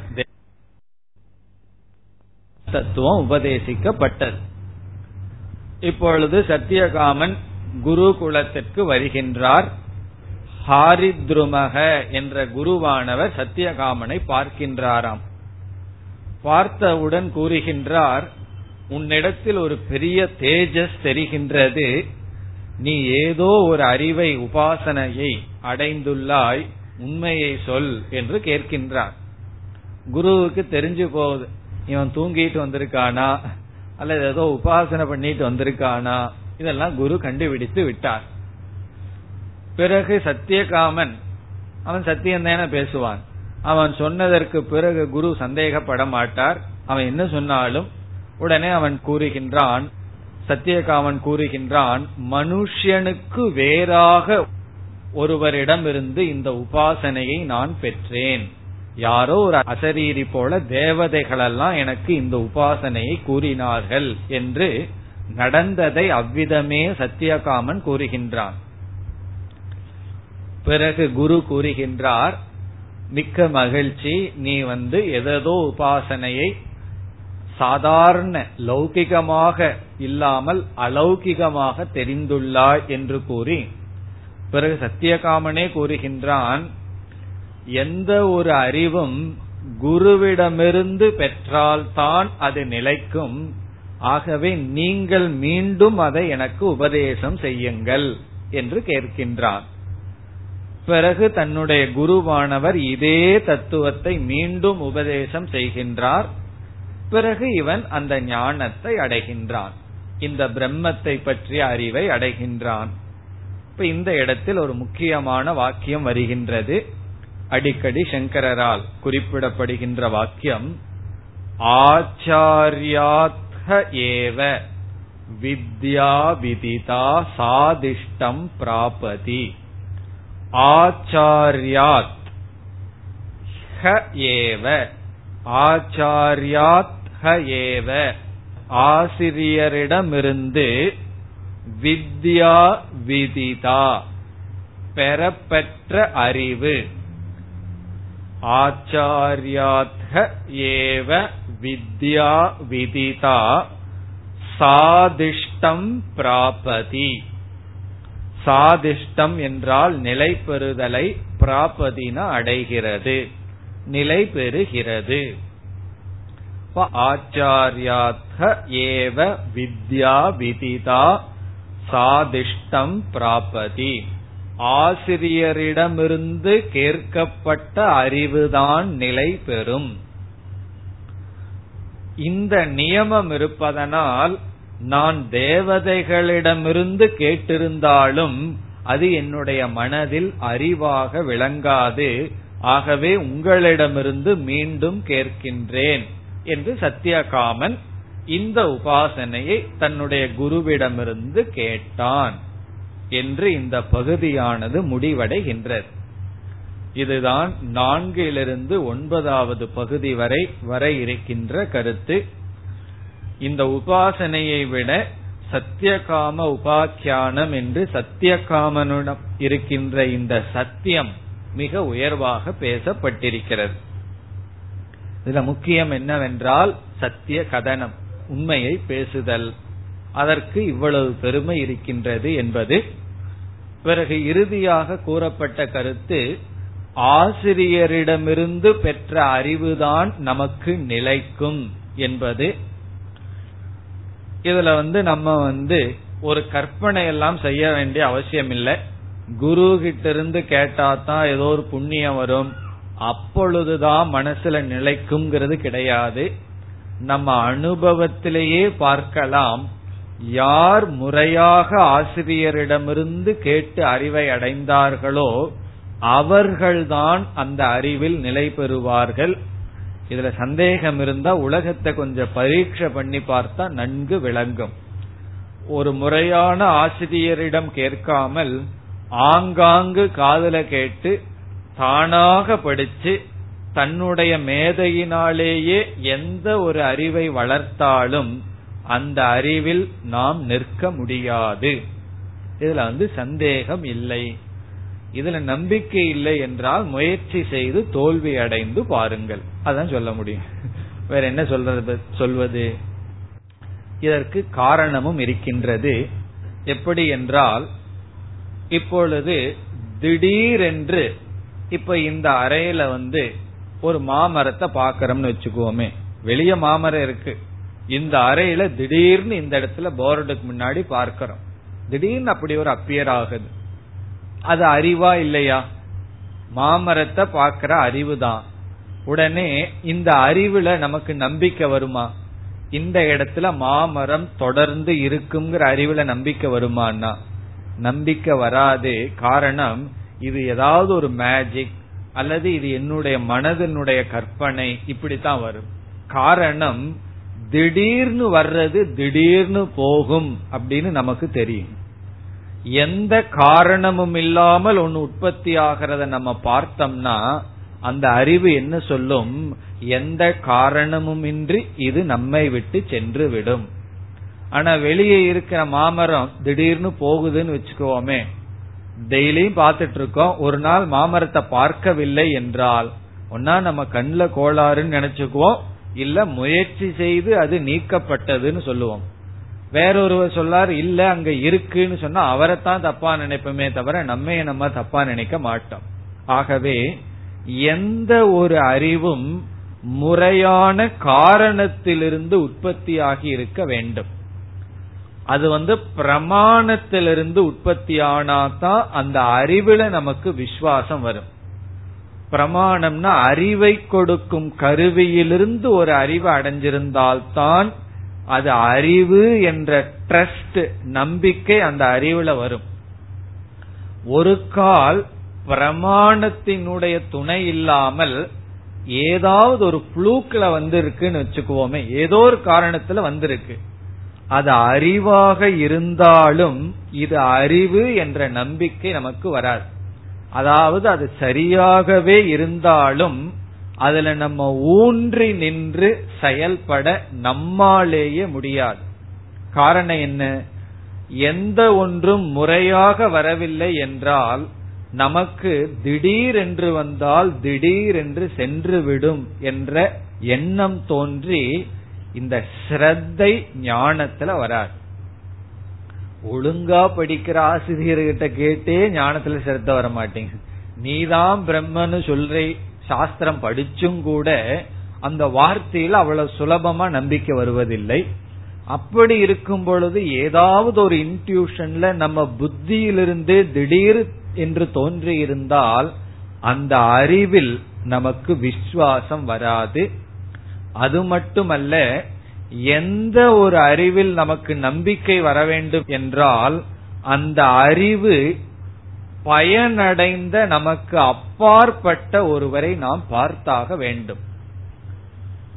தத்துவம் உபதேசிக்கப்பட்டது. இப்பொழுது சத்தியகாமன் குரு குலத்திற்கு வருகின்றார். ஹாரித்ருமக என்ற குருவானவர் சத்தியகாமனை பார்க்கின்றாராம். பார்த்தவுடன் கூறுகின்றார் உன்னிடத்தில் ஒரு பெரிய தேஜஸ் தெரிகின்றது. நீ ஏதோ ஒரு அறிவை உபாசனையை அடைந்துள்ளாய். உண்மையை சொல் என்று கேட்கின்றார். குருவுக்கு தெரிஞ்சு போகுது. இவன் தூங்கிட்டு வந்திருக்கானா? அல்லது ஏதோ உபாசனை பண்ணிட்டு வந்திருக்கானா? இதெல்லாம் குரு கண்டுபிடித்து விட்டார். பிறகு சத்தியகாமன் அவன் சத்தியம் தானே பேசுவான். அவன் சொன்னதற்கு பிறகு குரு சந்தேகப்பட மாட்டார். அவன் என்ன சொன்னாலும் உடனே அவன் கூறுகின்றான் சத்தியகாமன் கூறுகின்றான் மனுஷனுக்கு வேறாக ஒருவரிடமிருந்து இந்த உபாசனையை நான் பெற்றேன். யாரோ ஒரு அசரீரி போல தேவதைகளெல்லாம் எனக்கு இந்த உபாசனையை கூறினார்கள் என்று நடந்ததை அவ்விதமே சத்தியகாமன் கூறுகின்றான். பிறகு குரு கூறுகின்றார் மிக்க மகிழ்ச்சி நீ வந்து எதோ உபாசனையை சாதாரண லௌகிகமாக இல்லாமல் அலௌகிகமாக தெரிந்துள்ளாய் என்று கூறி பிறகு சத்தியகாமனே கூறுகின்றான் எந்த ஒரு அறிவும் குருவிடமிருந்து பெற்றால்தான் அது நிலைக்கும். ஆகவே நீங்கள் மீண்டும் அதை எனக்கு உபதேசம் செய்யுங்கள் என்று கேட்கின்றான் பிறகு தன்னுடைய குருவானவர் இதே தத்துவத்தை மீண்டும் உபதேசம் செய்கின்றார். பிறகு இவன் அந்த ஞானத்தை அடைகின்றான். இந்த பிரம்மத்தை பற்றிய அறிவை அடைகின்றான். இப்ப இந்த இடத்தில் ஒரு முக்கியமான வாக்கியம் வருகின்றது. அடிக்கடி சங்கரரால் குறிப்பிடப்படுகின்ற வாக்கியம் ஆச்சாரியாத் ஏவ வித்யா விதிதா சாதிஷ்டம் பிராபதி ஆச்சாரியாத் ஏவ ஆச்சாரியாத் ஏவ ஆசிரியரிடமிருந்து வித்யா விதிதா பெறப்பெற்ற அறிவு ஆச்சாரியாத் ஏவ வித்யா விதிதா சாதிஷ்டம் பிராபதி. சாதிஷ்டம் என்றால் நிலை பெறுதலை பிராபதின அடைகிறது. நிலை பெறுகிறது. ஆச்சாரியாத் ஏவ வித்யா விதிதா சாதிஷ்டம் பிராபதி. ஆசிரியரிடமிருந்து கேட்கப்பட்ட அறிவுதான் நிலை பெறும். இந்த நியமம் இருப்பதனால் நான் தேவதைகளிடமிருந்து கேட்டிருந்தாலும் அது என்னுடைய மனதில் அறிவாக விளங்காது. ஆகவே உங்களிடமிருந்து மீண்டும் கேட்கின்றேன் என்று சத்தியகாமன் இந்த உபாசனையை தன்னுடைய குருவிடமிருந்து கேட்டான். என்று இந்த பகுதியானது முடிவடைகின்றது. இதுதான் நான்கிலிருந்து ஒன்பதாவது பகுதி வரை வர இருக்கின்ற கருத்து. இந்த உபாசனையை விட சத்தியகாம உபாக்கியானம் என்று சத்தியகாமனுடன் இருக்கின்ற இந்த சத்தியம் மிக உயர்வாக பேசப்பட்டிருக்கிறது. இதுல முக்கியம் என்னவென்றால் சத்திய கதனம் உண்மையை பேசுதல். அதற்கு இவ்வளவு பெருமை இருக்கின்றது என்பது பிறகு இறுதியாக கூறப்பட்ட கருத்து ஆசிரியரிடமிருந்து பெற்ற அறிவுதான் நமக்கு நிலைக்கும் என்பது. இதுல வந்து நம்ம வந்து ஒரு கற்பனை எல்லாம் செய்ய வேண்டிய அவசியம் இல்லை குரு கிட்ட இருந்து கேட்டாதான் ஏதோ ஒரு புண்ணியம் வரும். அப்பொழுதுதான் மனசுல நிலைக்கும்ங்கிறது கிடையாது. நம்ம அனுபவத்திலேயே பார்க்கலாம். யார் முறையாக ஆசிரியரிடமிருந்து கேட்டு அறிவை அடைந்தார்களோ அவர்கள்தான் அந்த அறிவில் நிலை பெறுவார்கள். இதுல சந்தேகம் இருந்தா உலகத்தை கொஞ்சம் பரீட்சை பண்ணி பார்த்தா நன்கு விளங்கும். ஒரு முறையான ஆசிரியரிடம் கேட்காமல் ஆங்காங்கு காதல கேட்டு தானாக படிச்சு தன்னுடைய மேதையினாலேயே எந்த ஒரு அறிவை வளர்த்தாலும் அந்த அறிவில் நாம் நிற்க முடியாது. இதுல வந்து சந்தேகம் இல்லை. இதுல நம்பிக்கை இல்லை என்றால் முயற்சி செய்து தோல்வி அடைந்து பாருங்கள். அதான் சொல்ல முடியும். வேற என்ன சொல்றது சொல்வது? இதற்கு காரணமும் இருக்கின்றது. எப்படி என்றால் இப்பொழுது திடீரென்று இப்ப இந்த அறையில வந்து ஒரு மாமரத்தை பாக்கிறோம்னு வச்சுக்குவோமே வெளிய மாமரம் இருக்கு. இந்த அறையில திடீர்னு இந்த இடத்துல போர்டுக்கு முன்னாடி பார்க்கிறோம். திடீர்னு அப்படி ஒரு அப்பியர் ஆகுது. அது அறிவா இல்லையா? மாமரத்தை பார்க்கிற அறிவு தான் உடனே இந்த அறிவுல நமக்கு நம்பிக்கை வருமா? இந்த இடத்துல மாமரம் தொடர்ந்து இருக்குங்கிற அறிவுல நம்பிக்கை வருமானா நம்பிக்கை வராது. காரணம் இது ஏதாவது ஒரு மேஜிக் அல்லது இது என்னுடைய மனதினுடைய கற்பனை இப்படித்தான் வரும். காரணம் திடீர்னு வர்றது திடீர்னு போகும் அப்படின்னு நமக்கு தெரியும். எந்த காரணமும் இல்லாமல் ஒன்னு உற்பத்தி ஆகிறத நம்ம பார்த்தோம்னா அந்த அறிவு என்ன சொல்லும்? எந்த காரணமுமின்றி இது நம்மை விட்டு சென்று விடும் ஆனா வெளியே இருக்கிற மாமரம் திடீர்னு போகுதுன்னு வச்சுக்கோமே. டெய்லியும் பார்த்துட்டு இருக்கோம் ஒரு நாள் மாமரத்தை பார்க்கவில்லை என்றால் ஒன்னா நம்ம கண்ணில் கோளாறுன்னு நினைச்சுக்குவோம். இல்ல முயற்சி செய்து அது நீக்கப்பட்டதுன்னு சொல்லுவோம். வேறொருவர் சொல்லார் இல்ல அங்க இருக்குன்னு சொன்னா அவரைத்தான் தப்பா நினைப்போமே தவிர நம்ம நம்ம தப்பா நினைக்க மாட்டோம். ஆகவே எந்த ஒரு அறிவும் முறையான காரணத்திலிருந்து உற்பத்தியாகி இருக்க வேண்டும். அது வந்து பிரமாணத்திலிருந்து உற்பத்தி ஆனாதான் அந்த அறிவுல நமக்கு விசுவாசம் வரும். பிரமாணம்னா அறிவை கொடுக்கும் கருவியிலிருந்து ஒரு அறிவு அடைஞ்சிருந்தால்தான் அது அறிவு என்ற ட்ரஸ்ட் நம்பிக்கை அந்த அறிவுல வரும். ஒரு கால் பிரமாணத்தினுடைய துணை இல்லாமல் ஏதாவது ஒரு புளூக்ல வந்திருக்குன்னு வச்சுக்குவோமே ஏதோ ஒரு காரணத்துல வந்திருக்கு. அது அறிவாக இருந்தாலும் இது அறிவு என்ற நம்பிக்கை நமக்கு வராது. அதாவது அது சரியாகவே இருந்தாலும் அதுல நம்ம ஊன்றி நின்று செயல்பட நம்மாலேயே முடியாது. காரணம் என்ன? எந்த ஒன்றும் முறையாக வரவில்லை என்றால் நமக்கு திடீர் என்று வந்தால் திடீர் என்று என்ற எண்ணம் தோன்றி இந்த ஸ்ரத்தை ஞானத்துல வராது. ஒழுங்கா படிக்கிற ஆசிரியர்கிட்ட கேட்டே ஞானத்துல சிரத்த வர மாட்டேங்க நீதான் பிரம்மன்னு சொல்றே சாஸ்திரம் படிச்சும் கூட அந்த வார்த்தையில அவ்வளவு சுலபமா நம்பிக்கை வருவதில்லை. அப்படி இருக்கும் பொழுது ஏதாவது ஒரு இன்ட்யூஷன்ல நம்ம புத்தியிலிருந்து திடீர் என்று தோன்றி இருந்தால் அந்த அறிவில் நமக்கு விசுவாசம் வராது. அது மட்டுமல்ல எந்த ஒரு அறிவில் நமக்கு நம்பிக்கை வர வேண்டும் என்றால் அந்த அறிவு பயனடைந்த நமக்கு அப்பாற்பட்ட ஒருவரை நாம் பார்த்தாக வேண்டும்.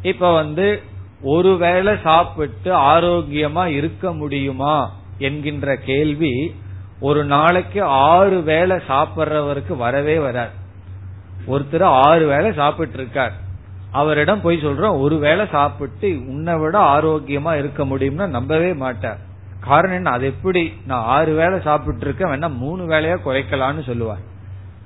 இப்ப வந்து ஒருவேளை சாப்பிட்டு ஆரோக்கியமா இருக்க முடியுமா என்கின்ற கேள்வி ஒரு நாளைக்கு ஆறு வேளை சாப்பிட்றவருக்கு வரவே வராது. ஒருத்தர் ஆறு வேளை சாப்பிட்டு இருக்கார் அவரிடம் போய் சொல்றோம் ஒரு வேளை சாப்பிட்டு உன்னை விட ஆரோக்கியமா இருக்க முடியும்னா நம்பவே மாட்டார். காரணம் என்ன? அது எப்படி? நான் ஆறு வேளை சாப்பிட்டு இருக்கேன் வேணா மூணு வேலையா குறைக்கலாம்னு சொல்லுவார்.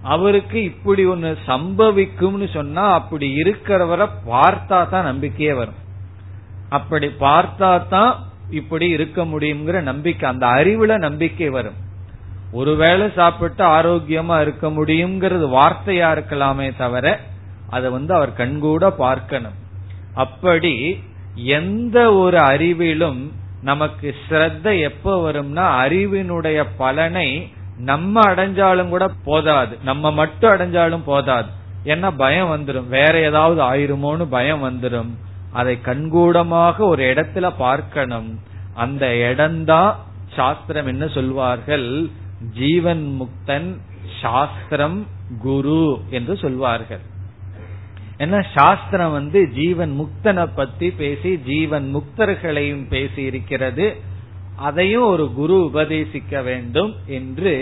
அவருக்கு இப்படி ஒண்ணு சம்பவிக்கும்னு சொன்னா அப்படி இருக்கிறவரை பார்த்தா தான் நம்பிக்கையே வரும். அப்படி பார்த்தா தான் இப்படி இருக்க முடியுங்கிற நம்பிக்கை அந்த அறிவுல நம்பிக்கை வரும். ஒருவேளை சாப்பிட்டு ஆரோக்கியமா இருக்க முடியுங்கிறது வார்த்தையா இருக்கலாமே தவிர அதை வந்து அவர் கண்கூட பார்க்கணும். அப்படி எந்த ஒரு அறிவிலும் நமக்கு ஸ்ரத்த எப்ப வரும்னா அறிவினுடைய பலனை நம்ம அடைஞ்சாலும் கூட போதாது. நம்ம மட்டும் அடைஞ்சாலும் போதாது. ஏன்னா பயம் வந்துடும் வேற ஏதாவது ஆயிருமோன்னு பயம் வந்துடும் அதை கண்கூடமாக ஒரு இடத்துல பார்க்கணும். அந்த இடம்தான் சாஸ்திரம் என்ன சொல்வார்கள்? ஜீவன் முக்தன் சாஸ்திரம் குரு என்று சொல்வார்கள். ஏன்னா சாஸ்திரம் வந்து ஜீவன் முக்தனை பத்தி பேசி ஜீவன் முக்தர்களையும் பேசி இருக்கிறது. அதையும் ஒரு குரு உபதேசிக்க வேண்டும் என்று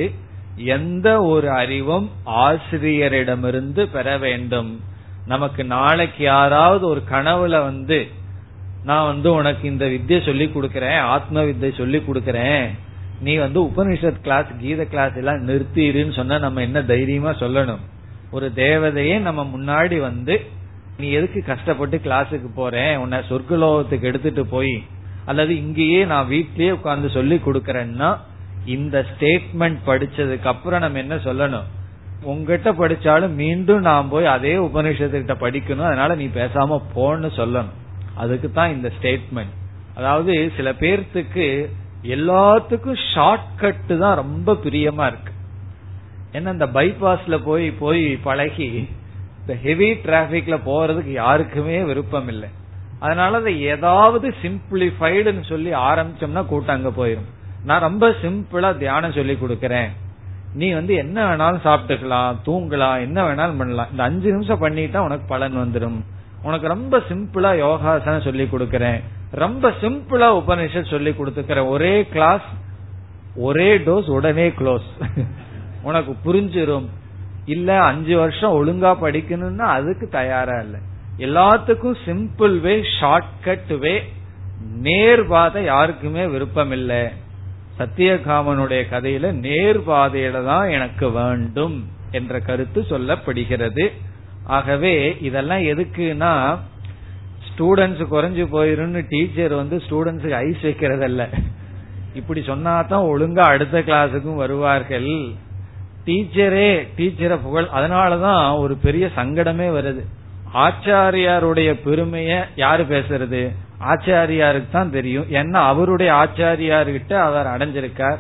எந்த ஒரு அறிவும் ஆசிரியரிடமிருந்து பெற வேண்டும். நமக்கு நாளைக்கு யாராவது ஒரு கனவுல வந்து நான் வந்து உனக்கு இந்த வித்தியை சொல்லி கொடுக்கறேன் ஆத்ம வித்தியை சொல்லி கொடுக்கறேன். நீ வந்து உபனிஷத் கிளாஸ் கீத கிளாஸ் எல்லாம் நிறுத்திடுன்னு சொன்னா நம்ம என்ன தைரியமா சொல்லணும்? ஒரு தேவதையே நம்ம முன்னாடி வந்து நீ எதுக்கு கஷ்டப்பட்டு கிளாஸுக்கு போறேன்? உன்னை சொர்க்கலோகத்துக்கு எடுத்துட்டு போய் அல்லது இங்கேயே நான் வீட்லயே உட்கார்ந்து சொல்லி கொடுக்கறேன்னா இந்த ஸ்டேட்மெண்ட் படிச்சதுக்கு அப்புறம் நம்ம என்ன சொல்லணும்? உங்ககிட்ட படிச்சாலும் மீண்டும் நான் போய் அதே உபநிஷத்துக்கிட்ட படிக்கணும். அதனால நீ பேசாம போன்னு சொல்லணும். அதுக்கு தான் இந்த ஸ்டேட்மெண்ட் அதாவது சில பேர்த்துக்கு எல்லாத்துக்கும் ஷார்ட் கட்டு தான் ரொம்ப பிரியமா இருக்கு. ஏன்னா இந்த பைபாஸ்ல போய் போய் பழகி இந்த ஹெவி டிராபிக்ல போறதுக்கு யாருக்குமே விருப்பம் இல்லை அதனால அதை ஏதாவது சிம்பிளிஃபைடுன்னு சொல்லி ஆரம்பிச்சோம்னா கூட்டம் அங்க போயிடும் நான் ரொம்ப சிம்பிளா தியானம் சொல்லி கொடுக்கறேன். நீ வந்து என்ன வேணாலும் சாப்பிட்டுக்கலாம் தூங்கலாம் என்ன வேணாலும் பண்ணலாம். இந்த அஞ்சு நிமிஷம் பண்ணிட்டா உனக்கு பலன் வந்துடும் உனக்கு ரொம்ப சிம்பிளா யோகாசனம் சொல்லி கொடுக்கறேன். ரொம்ப சிம்பிளா உபனிஷத் சொல்லி கொடுத்துக்கிற ஒரே கிளாஸ் ஒரே டோஸ் உடனே க்ளோஸ் உனக்கு புரிஞ்சிரும். இல்ல அஞ்சு வருஷம் ஒழுங்கா படிக்கணும்னா அதுக்கு தயாரா இல்லை. எல்லாத்துக்கும் சிம்பிள் வே ஷார்ட்கட் வே நேர்பாதை யாருக்குமே விருப்பம் இல்லை சத்தியகாமனுடைய கதையில நேர்பாதையில தான் எனக்கு வேண்டும் என்ற கருத்து சொல்லப்படுகிறது. ஆகவே இதெல்லாம் எதுக்குன்னா ஸ்டூடெண்ட்ஸ் குறைஞ்சு போயிருன்னு டீச்சர் வந்து ஸ்டூடெண்ட்ஸுக்கு ஐஸ் வைக்கிறதல்ல. இப்படி சொன்னா தான் ஒழுங்கா அடுத்த கிளாஸுக்கும் வருவார்கள். டீச்சரே டீச்சரை புகழ். அதனாலதான் ஒரு பெரிய சங்கடமே வருது. ஆச்சாரியாருடைய பெருமைய யாரு பேசுறது? ஆச்சாரியாருக்கு தான் தெரியும். ஏன்னா அவருடைய ஆச்சாரியார்கிட்ட அவர் அடைஞ்சிருக்கார்.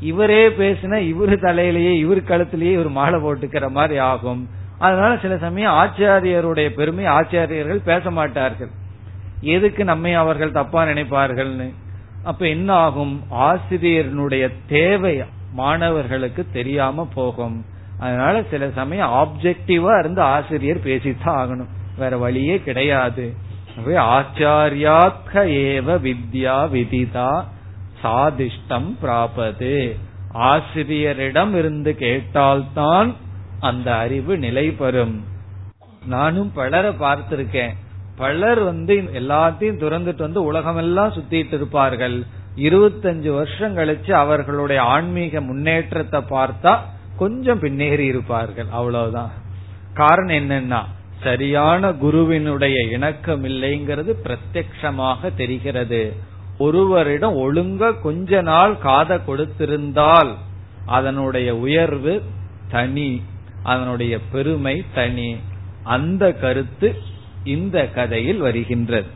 இவரே பேசின இவரு தலையிலேயே இவர் கழுத்திலேயே இவர் மாலை போட்டுக்கிற மாதிரி ஆகும். அதனால சில சமயம் ஆச்சாரியருடைய பெருமை ஆச்சாரியர்கள் பேச மாட்டார்கள். எதுக்கு நம்மை அவர்கள் தப்பா நினைப்பார்கள்னு? அப்ப என்ன ஆகும் ஆசிரியர்னுடைய தேவை மாணவர்களுக்கு தெரியாம போகும். அதனால சில சமயம் ஆப்ஜெக்டிவா இருந்து ஆசிரியர் பேசித்தான் ஆகணும். வேற வழியே கிடையாது. ஆச்சாரியாத்க ஏவ வித்யா விதிதா சாதிஷ்டம் பிராபது. ஆசிரியரிடம் இருந்து கேட்டால்தான் அந்த அறிவு நிலை பெறும். நானும் பலரை பார்த்திருக்கேன். பலர் வந்து எல்லாத்தையும் துறந்துட்டு வந்து உலகமெல்லாம் சுத்திட்டு இருப்பார்கள். இருபத்தஞ்சு வருஷம் கழிச்சு அவர்களுடைய ஆன்மீக முன்னேற்றத்தை பார்த்தா கொஞ்சம் பின்னேறி இருப்பார்கள். அவ்வளவுதான். காரணம் என்னன்னா சரியான குருவினுடைய இணக்கம் இல்லைங்கிறது பிரத்யக்ஷமாக தெரிகிறது. ஒருவரிடம் ஒழுங்க கொஞ்ச நாள் காத கொடுத்திருந்தால் அதனுடைய உயர்வு தனி அதனுடைய பெருமை தனி. அந்த கருத்து இந்த கதையில் வருகின்றது.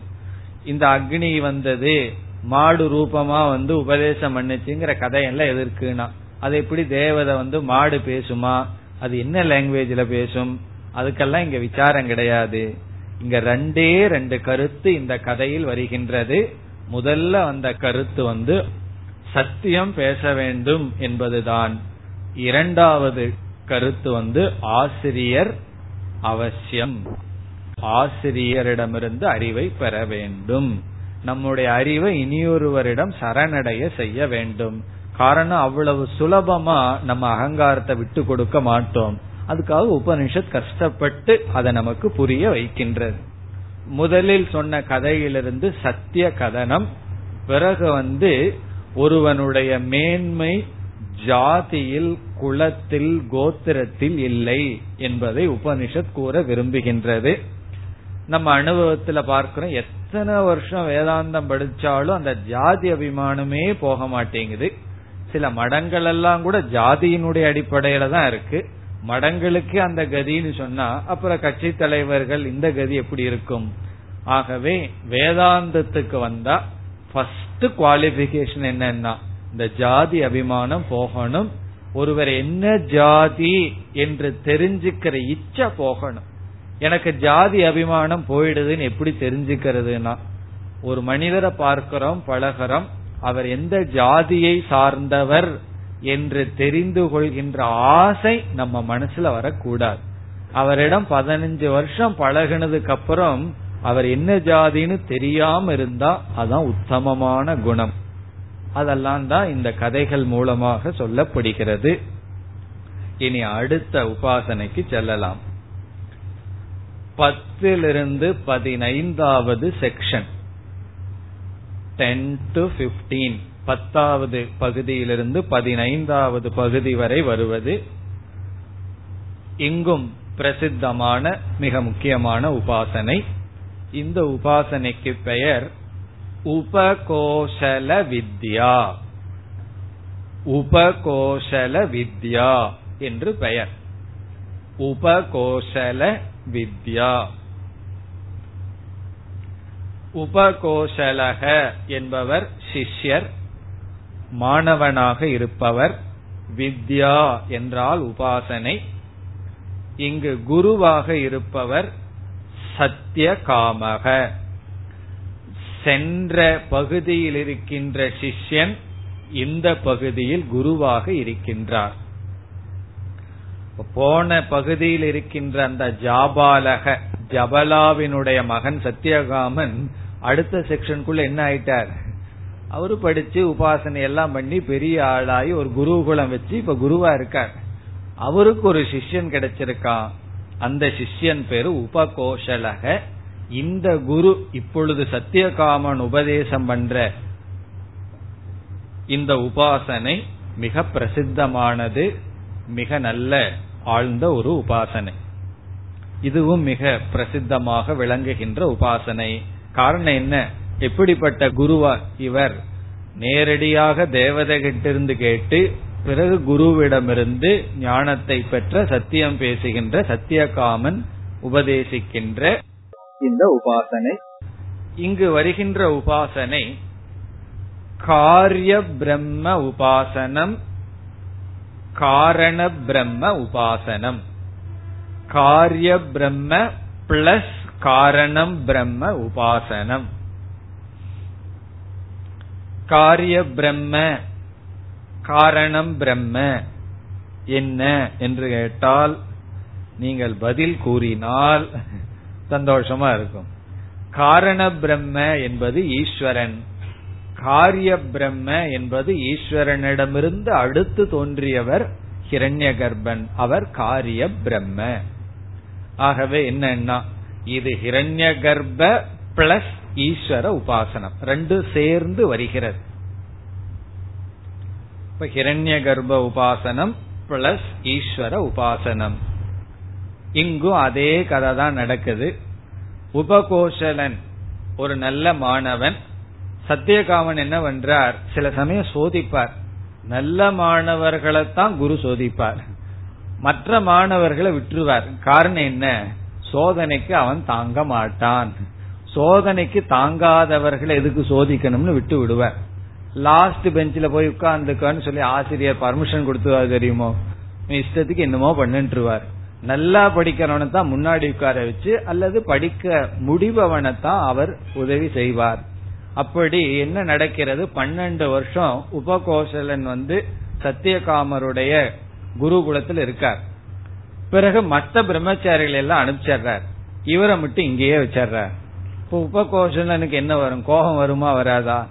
இந்த அக்னி வந்தது மாடு ரூபமா வந்து உபதேசம் பண்ணுச்சுங்கிற கதையெல்லாம் எதிர்க்குனா அது எப்படி தேவதை வந்து மாடு பேசுமா? அது என்ன லாங்குவேஜ்ல பேசும்? அதுக்கெல்லாம் இங்க விசாரம் கிடையாது. இங்க ரெண்டே ரெண்டு கருத்து இந்த கதையில் வருகின்றது. முதல்ல வந்த கருத்து வந்து சத்தியம் பேச வேண்டும் என்பதுதான். இரண்டாவது கருத்து வந்து ஆசிரியர் அவசியம். ஆசிரியரிடமிருந்து அறிவை பெற வேண்டும். நம்முடைய அறிவை இனியொருவரிடம் சரணடைய செய்ய வேண்டும். காரணம் அவ்வளவு சுலபமா நம்ம அகங்காரத்தை விட்டு கொடுக்க மாட்டோம். அதுக்காக உபனிஷத் கஷ்டப்பட்டு அதை நமக்கு புரிய வைக்கின்றது. முதலில் சொன்ன கதையிலிருந்து சத்திய கதனம் பிறகு வந்து ஒருவனுடைய மேன்மை ஜாதியில் குலத்தில் கோத்திரத்தில் இல்லை என்பதை உபனிஷத் கூற விரும்புகின்றது. நம்ம அனுபவத்துல பார்க்கிறோம் எத்தனை வருஷம் வேதாந்தம் படிச்சாலும் அந்த ஜாதி அபிமானமே போக மாட்டேங்குது. சில மடங்கள் எல்லாம் கூட ஜாதியினுடைய அடிப்படையில தான் இருக்கு. மடங்களுக்கு அந்த கதின்னு சொன்னா அப்புறம் கட்சி தலைவர்கள் இந்த கதி எப்படி இருக்கும்? ஆகவே வேதாந்தத்துக்கு வந்தா ஃபர்ஸ்ட் குவாலிபிகேஷன் என்னன்னா இந்த ஜாதி அபிமானம் போகணும் ஒருவர் என்ன ஜாதி என்று தெரிஞ்சுக்கிற இச்சை போகணும். எனக்கு ஜாதி அபிமானம் போயிடுதுன்னு எப்படி தெரிஞ்சுக்கிறதுனா ஒரு மனிதரை பார்க்கிறோம் பழகிறோம் அவர் எந்த ஜாதியை சார்ந்தவர் என்று தெரிந்து கொள்கின்ற ஆசை நம்ம மனசுல வரக்கூடாது. அவரிடம் பதினஞ்சு வருஷம் பழகினதுக்கு அப்புறம் அவர் என்ன ஜாதின்னு தெரியாம இருந்தா அதான் உத்தமமான குணம். அதெல்லாம் தான் இந்த கதைகள் மூலமாக சொல்லப்படுகிறது. இனி அடுத்த உபாசனைக்கு செல்லலாம். பத்திலிருந்து பதினைந்தாவது செக்ஷன் டென் டு பிப்டீன் பத்தாவது பகுதியிலிருந்து பதினைந்தாவது பகுதி வரை வருவது இங்கும் பிரசித்தமான மிக முக்கியமான உபாசனை. இந்த உபாசனைக்கு பெயர் உபகோஷல வித்யா. உபகோஷல வித்யா என்று பெயர். உபகோஷல வித்யா. உபகோஷலக என்பவர் சிஷ்யர் மாணவனாக இருப்பவர். வித்யா என்றால் உபாசனை. இங்கு குருவாக இருப்பவர் சத்திய காமக. சென்ற பகுதியில் இருக்கின்ற சிஷ்யன் இந்த பகுதியில் குருவாக இருக்கின்றார். போன பகுதியில் இருக்கின்ற அந்த ஜாபாலக ஜபலாவினுடைய மகன் சத்யகாமன் அடுத்த செக்ஷனுக்குள்ள என்ன ஆயிட்டார்? அவரு படிச்சு உபாசனை எல்லாம் பண்ணி பெரிய ஆளாகி ஒரு குருகுலம் வச்சு இப்ப குருவா இருக்கார். அவருக்கு ஒரு சிஷ்யன் கிடைச்சிருக்கான். அந்த சிஷ்யன் பேரு உபகோஷலக. இந்த குரு இப்பொழுது சத்தியகாமன் உபதேசம் பண்ற இந்த உபாசனை மிக பிரசித்தமானது. மிக நல்ல ஆழ்ந்த ஒரு உபாசனை. இதுவும் மிக பிரசித்தமாக விளங்குகின்ற உபாசனை. காரணம் என்ன? எப்படிப்பட்ட குருவா இவர்? நேரடியாக தேவதைகிட்டிருந்து கேட்டு பிறகு குருவிடமிருந்து ஞானத்தை பெற்ற சத்தியம் பேசுகின்ற சத்தியகாமன் உபதேசிக்கின்ற இந்த உபாசனை. இங்கு வருகின்ற உபாசனை காரிய பிரம்ம உபாசனம் காரண பிரம்ம உபாசனம். காரிய பிரம்ம பிளஸ் காரணம் பிரம்ம உபாசனம். காரிய பிரம்ம காரணம் பிரம்ம என்ன என்று கேட்டால் நீங்கள் பதில் கூறினால் சந்தோஷமா இருக்கும். காரண பிரம்ம என்பது ஈஸ்வரன். காரிய பிரம்ம என்பது ஈஸ்வரனிடமிருந்து அடுத்து தோன்றியவர் ஹிரண்ய கர்ப்பன் அவர் காரிய பிரம்ம ஆகவே என்னன்னா இது ஹிரண்ய கர்ப்ப பிளஸ் ஈஸ்வர உபாசனம். ரெண்டு சேர்ந்து வருகிறது. இப்ப ஹிரண்ய கர்ப்ப உபாசனம் பிளஸ் ஈஸ்வர உபாசனம். இங்கும் அதே கதை தான் நடக்குது. உபகோஷலன் ஒரு நல்ல மாணவன் சத்தியகாமன் என்ன பண்றார்? சில சமயம் சோதிப்பார். நல்ல மாணவர்களைத்தான் குரு சோதிப்பார். மற்ற மாணவர்களை விட்டுருவார். காரணம் என்ன? சோதனைக்கு அவன் தாங்க மாட்டான். சோதனைக்கு தாங்காதவர்களை எதுக்கு சோதிக்கணும்னு விட்டு விடுவார். லாஸ்ட் பெஞ்சில் போய் உட்கார்ந்துக்கான்னு சொல்லி ஆசிரியர் பர்மிஷன் கொடுத்துவா தெரியுமோ? இஷ்டத்துக்கு என்னமோ பண்ணிட்டுருவார் நல்லா படிக்கிறவனை தான் முன்னாடி உட்கார வச்சு அல்லது படிக்க முடிபவனை தான் அவர் உதவி செய்வார். அப்படி என்ன நடக்கிறது? பன்னெண்டு வருஷம் உபகோஷலன் வந்து சத்தியகாமருடைய குருகுலத்தில் இருக்கார். பிறகு மற்ற பிரம்மச்சாரிகள் எல்லாம் அனுப்பிச்சிடுறார். இவரை மட்டும் இங்கேயே வச்சிடுறார். இப்போ உபகோஷலனுக்கு என்ன வரும்? கோபம் வருமா வராதா?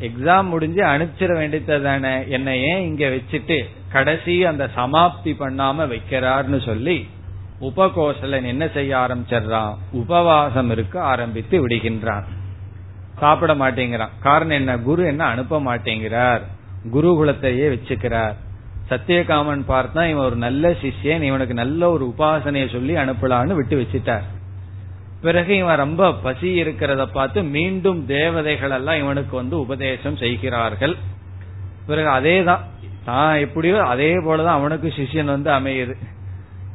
எக்ஸாம் முடிஞ்சு அனுப்பிச்சிட வேண்டியது தானே. என்ன ஏன் இங்க வச்சுட்டு கடைசி அந்த சமாப்தி பண்ணாம வைக்கிறார்னு சொல்லி உபகோசலன் என்ன செய்ய ஆரம்பிச்சிடுறான்? உபவாசம் இருக்க ஆரம்பித்து விடுகின்றான். சாப்பிட மாட்டேங்கிறான். காரணம் என்ன? குரு என்ன அனுப்ப மாட்டேங்கிறார். குருகுலத்தையே வச்சுக்கிறார். சத்தியகாமன் பார்த்தா இவன் ஒரு நல்ல சிஷ்யன் இவனுக்கு நல்ல ஒரு உபாசனையை சொல்லி அனுப்பலான்னு விட்டு வச்சுட்டார். பிறகு இவன் ரொம்ப பசி இருக்கிறத பார்த்து மீண்டும் தேவதைகள் எல்லாம் இவனுக்கு வந்து உபதேசம் செய்கிறார்கள். பிறகு அதே தான் தான் எப்படியோ அதே போலதான் அவனுக்கு சிஷ்யன் வந்து அமையுது.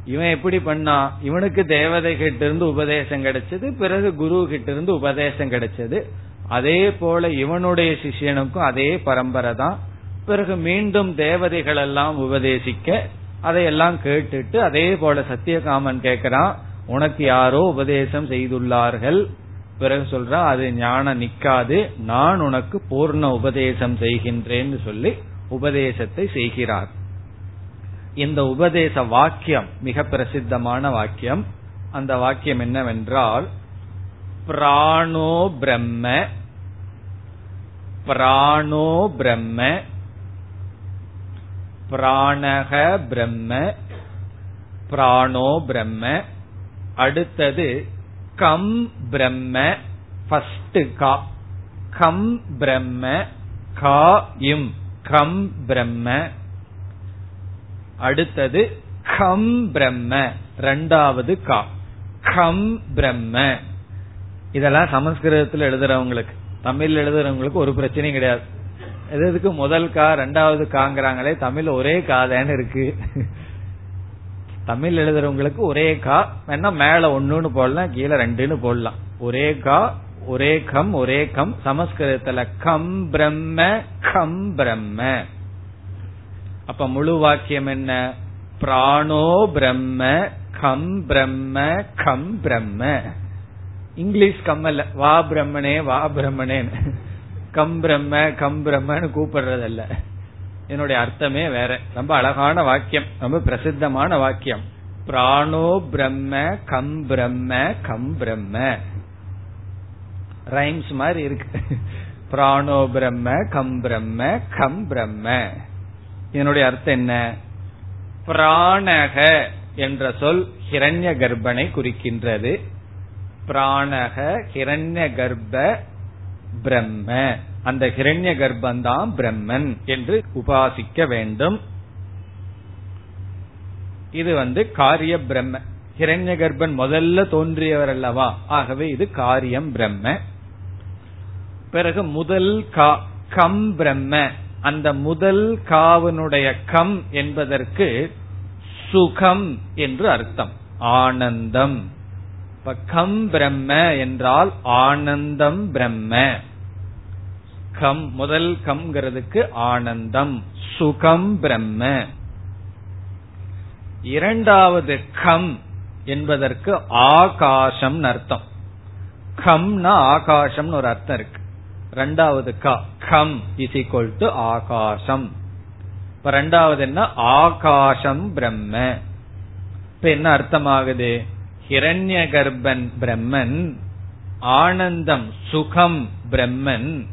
இவன் எப்படி பண்ணா? இவனுக்கு தேவதை கிட்ட இருந்து உபதேசம் கிடைச்சது பிறகு குரு கிட்ட இருந்து உபதேசம் கிடைச்சது. அதே போல இவனுடைய சிஷியனுக்கும் அதே பரம்பரை தான். பிறகு மீண்டும் தேவதைகள் எல்லாம் உபதேசிக்க அதையெல்லாம் கேட்டுட்டு அதே போல சத்தியகாமன் கேட்கிறான் உனக்கு யாரோ உபதேசம் செய்துள்ளார்கள். பிறகு சொல்றா அது ஞானம் நிக்காது நான் உனக்கு பூர்ண உபதேசம் செய்கின்றேன்னு சொல்லி உபதேசத்தை செய்கிறார். இந்த உபதேச வாக்கியம் மிக பிரசித்தமான வாக்கியம். அந்த வாக்கியம் என்னவென்றால் பிராணோ பிரம்ம பிராணோ பிரம்ம பிராணக பிரம்ம பிராணோ பிரம்ம. அடுத்தது கம் பிரம்ம ஃபஸ்ட் கா. கம் பிரம்ம கா இம். கம் பிரம்ம. அடுத்தது கம் பிரம்ம ரெண்டாவது கா. கம் பிரம்ம. இதெல்லாம் சமஸ்கிருதத்தில் எழுதுறவங்களுக்கு தமிழ் எழுதுறவங்களுக்கு ஒரு பிரச்சனையும் கிடையாது. எதுக்கு முதல் கா ரெண்டாவது காங்கிறாங்களே தமிழ் ஒரே காதேன்னு இருக்கு. தமிழ் எழுதுறவங்களுக்கு ஒரே கா வேணா மேல ஒன்னுன்னு போடலாம் கீழே ரெண்டுன்னு போடலாம். ஒரே கா ஒரே கம் ஒரே கம் சமஸ்கிருதத்துல கம் பிரம்ம கம் பிரம்ம. அப்ப முழு வாக்கியம் என்ன? பிராணோ பிரம்ம come Brahma come Brahma. English கம்மல்ல. வா பிரம்மனே வா பிரம்மனே கம் பிரம்ம கம் பிரம்மன்னு கூப்பிடுறதல்ல. என்னுடைய அர்த்தமே வேற. ரொம்ப அழகான வாக்கியம். ரொம்ப பிரசித்தமான வாக்கியம். பிராணோ பிரம்ம கம் பிரம்ம கம் பிரம்ம. ரைம்ஸ் மாதிரி இருக்கு. பிராணோ பிரம்ம கம் பிரம்ம கம் பிரம்ம. என்னுடைய அர்த்தம் என்ன? பிராணக என்ற சொல் ஹிரண்ய கர்ப்பனை குறிக்கின்றது. பிராணக ஹிரண்ய கர்ப்ப பிரம்ம. அந்த ஹிரண்ய கர்ப்பந்தான் பிரம்மன் என்று உபாசிக்க வேண்டும். இது வந்து காரிய பிரம்ம. ஹிரண்ய கர்ப்பன் முதல்ல தோன்றியவர் அல்லவா? ஆகவே இது காரியம் பிரம்ம. பிறகு முதல் கா கம் பிரம்ம. அந்த முதல் காவனுடைய கம் என்பதற்கு சுகம் என்று அர்த்தம். ஆனந்தம். கம் பிரம்ம என்றால் ஆனந்தம் பிரம்ம. கம் முதல் கம்ங்கிறதுக்கு ஆனந்தம் சுகம் பிரம்ம. இரண்டாவது கம் என்பதற்கு ஆகாசம் அர்த்தம். கம்னா ஆகாசம்னு ஒரு அர்த்தம் இருக்கு. ரெண்டாவது க கம் இஸ் ஈக்வல் டு ஆகாசம் இப்ப ரெண்டாவது என்ன? ஆகாசம் பிரம்ம. இப்ப என்ன அர்த்தமாகுது? ஹிரண்ய கர்ப்பன் பிரம்மன் ஆனந்தம் சுகம் பிரம்மன்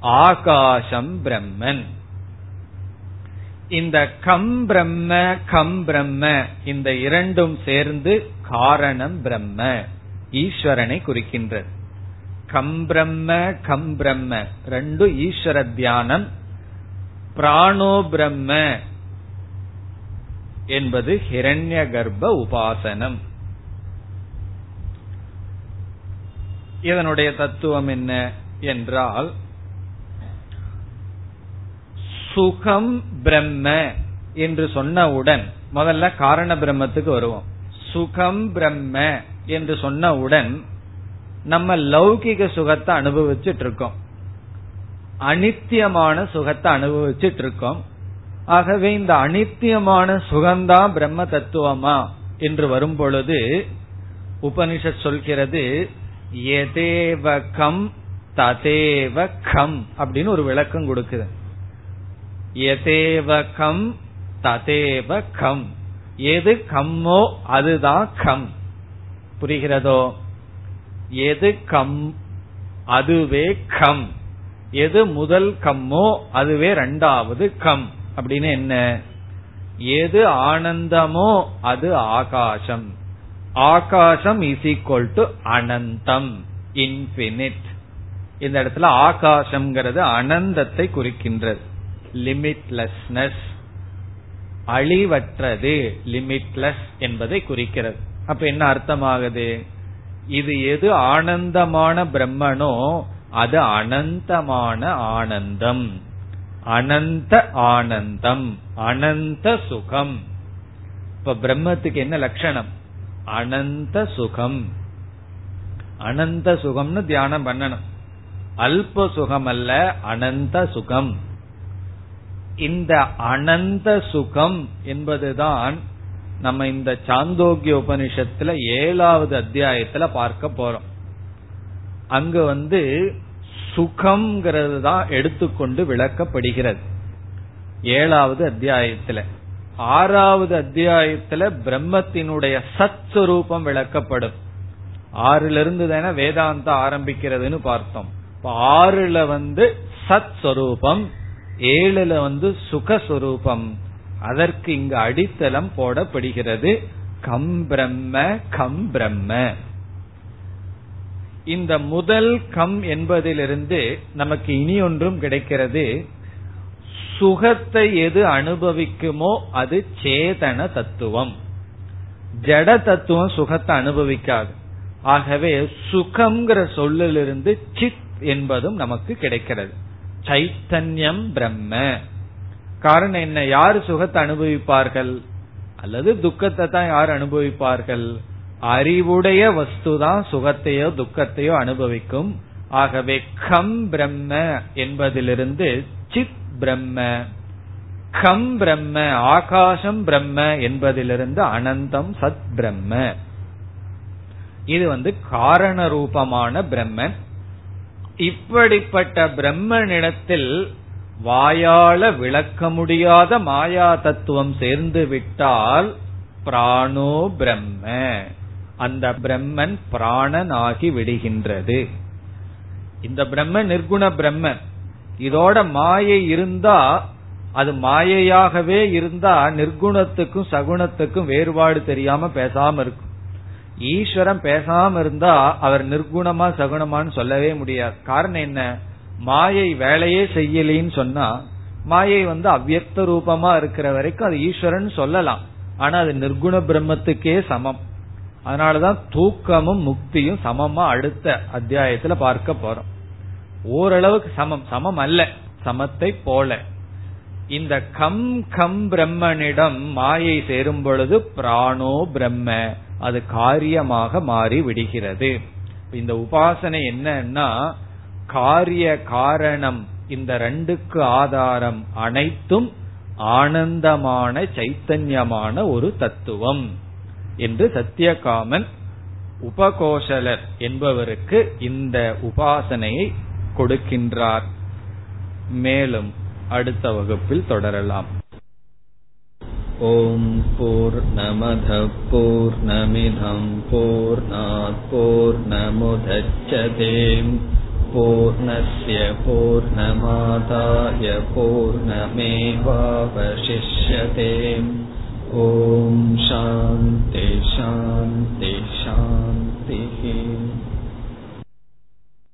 ஆகாசம் பிரம்மன். இந்த கம் பிரம்ம கம் பிரம்ம இந்த இரண்டும் சேர்ந்து காரணம் பிரம்ம ஈஸ்வரனை குறிக்கின்றது. கம் பிரம்ம கம் பிரம்ம ரெண்டு ஈஸ்வர தியானம். பிராணோ பிரம்ம என்பது ஹிரண்ய கர்ப்ப உபாசனம். இதனுடைய தத்துவம் என்ன என்றால் சுகம் பிரம்ம என்று சொன்னவுடன் முதல்ல காரண பிரம்மத்துக்கு வருவோம். சுகம் பிரம்ம என்று சொன்னவுடன் நம்ம லௌகிக சுகத்தை அனுபவிச்சுட்டு இருக்கோம் அனித்தியமான சுகத்தை அனுபவிச்சுட்டு இருக்கோம் ஆகவே இந்த அனித்தியமான சுகம்தான் பிரம்ம தத்துவமா என்று வரும் பொழுது உபனிஷத் சொல்கிறது எதேவ கம் ததேவ கம் அப்படின்னு ஒரு விளக்கம் கொடுக்குது. எதேவ கம் ததேவ கம் எது கம்மோ அதுதான் கம். புரிகிறதோ? எது கம் அதுவே கம். எது முதல் கம்மோ அதுவே ரெண்டாவது கம். அப்படின்னு என்ன? எது ஆனந்தமோ அது ஆகாசம். ஆகாசம் இஸ் ஈக்வல் டு அனந்தம் இன்பினிட் இந்த இடத்துல ஆகாசம்ங்கிறது அனந்தத்தை குறிக்கின்றது. லிமிட்லெஸ்னஸ் அழிவற்றது லிமிட்லெஸ் என்பதை குறிக்கிறது. அப்ப என்ன அர்த்தமாகுது? இது எது ஆனந்தமான பிரம்மனோ அது அனந்தமான ஆனந்தம். அனந்த ஆனந்தம் அனந்த சுகம். இப்ப பிரம்மத்துக்கு என்ன லட்சணம்? அனந்த சுகம். அனந்த சுகம்னு தியானம் பண்ணணும். அல்ப சுகம் அல்ல அனந்த சுகம். இந்த அனந்த சுகம் என்பதுதான் நம்ம இந்த சாந்தோக்கிய உபனிஷத்துல ஏழாவது அத்தியாயத்துல பார்க்க போறோம். அங்க வந்து சுகம்ங்கிறது தான் எடுத்துக்கொண்டு விளக்கப்படுகிறது. ஏழாவது அத்தியாயத்துல. ஆறாவது அத்தியாயத்துல பிரம்மத்தினுடைய சத் சுரூபம் விளக்கப்படும். ஆறுல இருந்து தானே வேதாந்தா ஆரம்பிக்கிறதுன்னு பார்த்தோம். இப்ப ஆறுல வந்து சத் சொரூபம் ஏழுல வந்து சுகஸ்வரூபம். அதற்கு இங்கு அடித்தளம் போடப்படுகிறது. கம் பிரம்ம கம் பிரம்ம. இந்த முதல் கம் என்பதிலிருந்து நமக்கு இனி ஒன்றும் கிடைக்கிறது. சுகத்தை எது அனுபவிக்குமோ அது சேதன தத்துவம். ஜட தத்துவம் சுகத்தை அனுபவிக்காது. ஆகவே சுகம்ங்கிற சொல்லிலிருந்து சித் என்பதும் நமக்கு கிடைக்கிறது. சைத்தன்யம் பிரம்ம. காரணம் என்ன? யார் சுகத்தை அனுபவிப்பார்கள்? அல்லது துக்கத்தை தான் யார் அனுபவிப்பார்கள்? அறிவுடைய வஸ்து தான் சுகத்தையோ துக்கத்தையோ அனுபவிக்கும். ஆகவே கம் பிரம்ம என்பதிலிருந்து சித் பிரம்ம. கம் பிரம்ம ஆகாசம் பிரம்ம என்பதிலிருந்து அனந்தம் சத் பிரம்ம. இது வந்து காரண ரூபமான பிரம்மன் இப்படிப்பட்ட பிரம்மனிடத்தில் வாயால விளக்க முடியாத மாயா தத்துவம் சேர்ந்து விட்டால் பிராணோ பிரம்ம. அந்த பிரம்மன் பிராணன் ஆகி விடுகின்றது. இந்த பிரம்ம நிர்குண பிரம்மன். இதோட மாயை இருந்தா அது மாயையாகவே இருந்தா நிர்குணத்துக்கும் சகுணத்துக்கும் வேறுபாடு தெரியாம பேசாம இருக்கும். ஈஸ்வரன் பேசாம இருந்தா அவர் நிர்குணமா சகுணமான்னு சொல்லவே முடியாது. காரணம் என்ன? மாயை வேலையே செய்யலின்னு சொன்னா மாயை வந்து அவ்வக்த ரூபமா இருக்கிற வரைக்கும் அது ஈஸ்வரன் சொல்லலாம். ஆனா அது நிர்குண பிரம்மத்துக்கே சமம். அதனாலதான் தூக்கமும் முக்தியும் சமமா அடுத்த அத்தியாயத்துல பார்க்க போறோம். ஓரளவுக்கு சமம். சமம் அல்ல. சமத்தை போல. இந்த கம் கம் பிரம்மனிடம் மாயை சேரும் பொழுது பிராணோ பிரம்ம. அது காரியமாக மாறி விடுகிறது. இந்த உபாசனை என்னன்னா காரிய காரணம் இந்த ரெண்டுக்கு ஆதாரம் அனைத்தும் ஆனந்தமான சைத்தன்யமான ஒரு தத்துவம் என்று சத்தியகாமன் உபகோஷலர் என்பவருக்கு இந்த உபாசனையை கொடுக்கின்றார் மேலும் அடுத்த வகுப்பில் தொடரலாம் ஓம் போர் நமத போர் நமிதம் போர் போர் நமுதச்சதேம் पूर्णस्य पूर्णमादाय पूर्णमेवावशिष्यते ॐ शान्ति शान्ति शान्तिः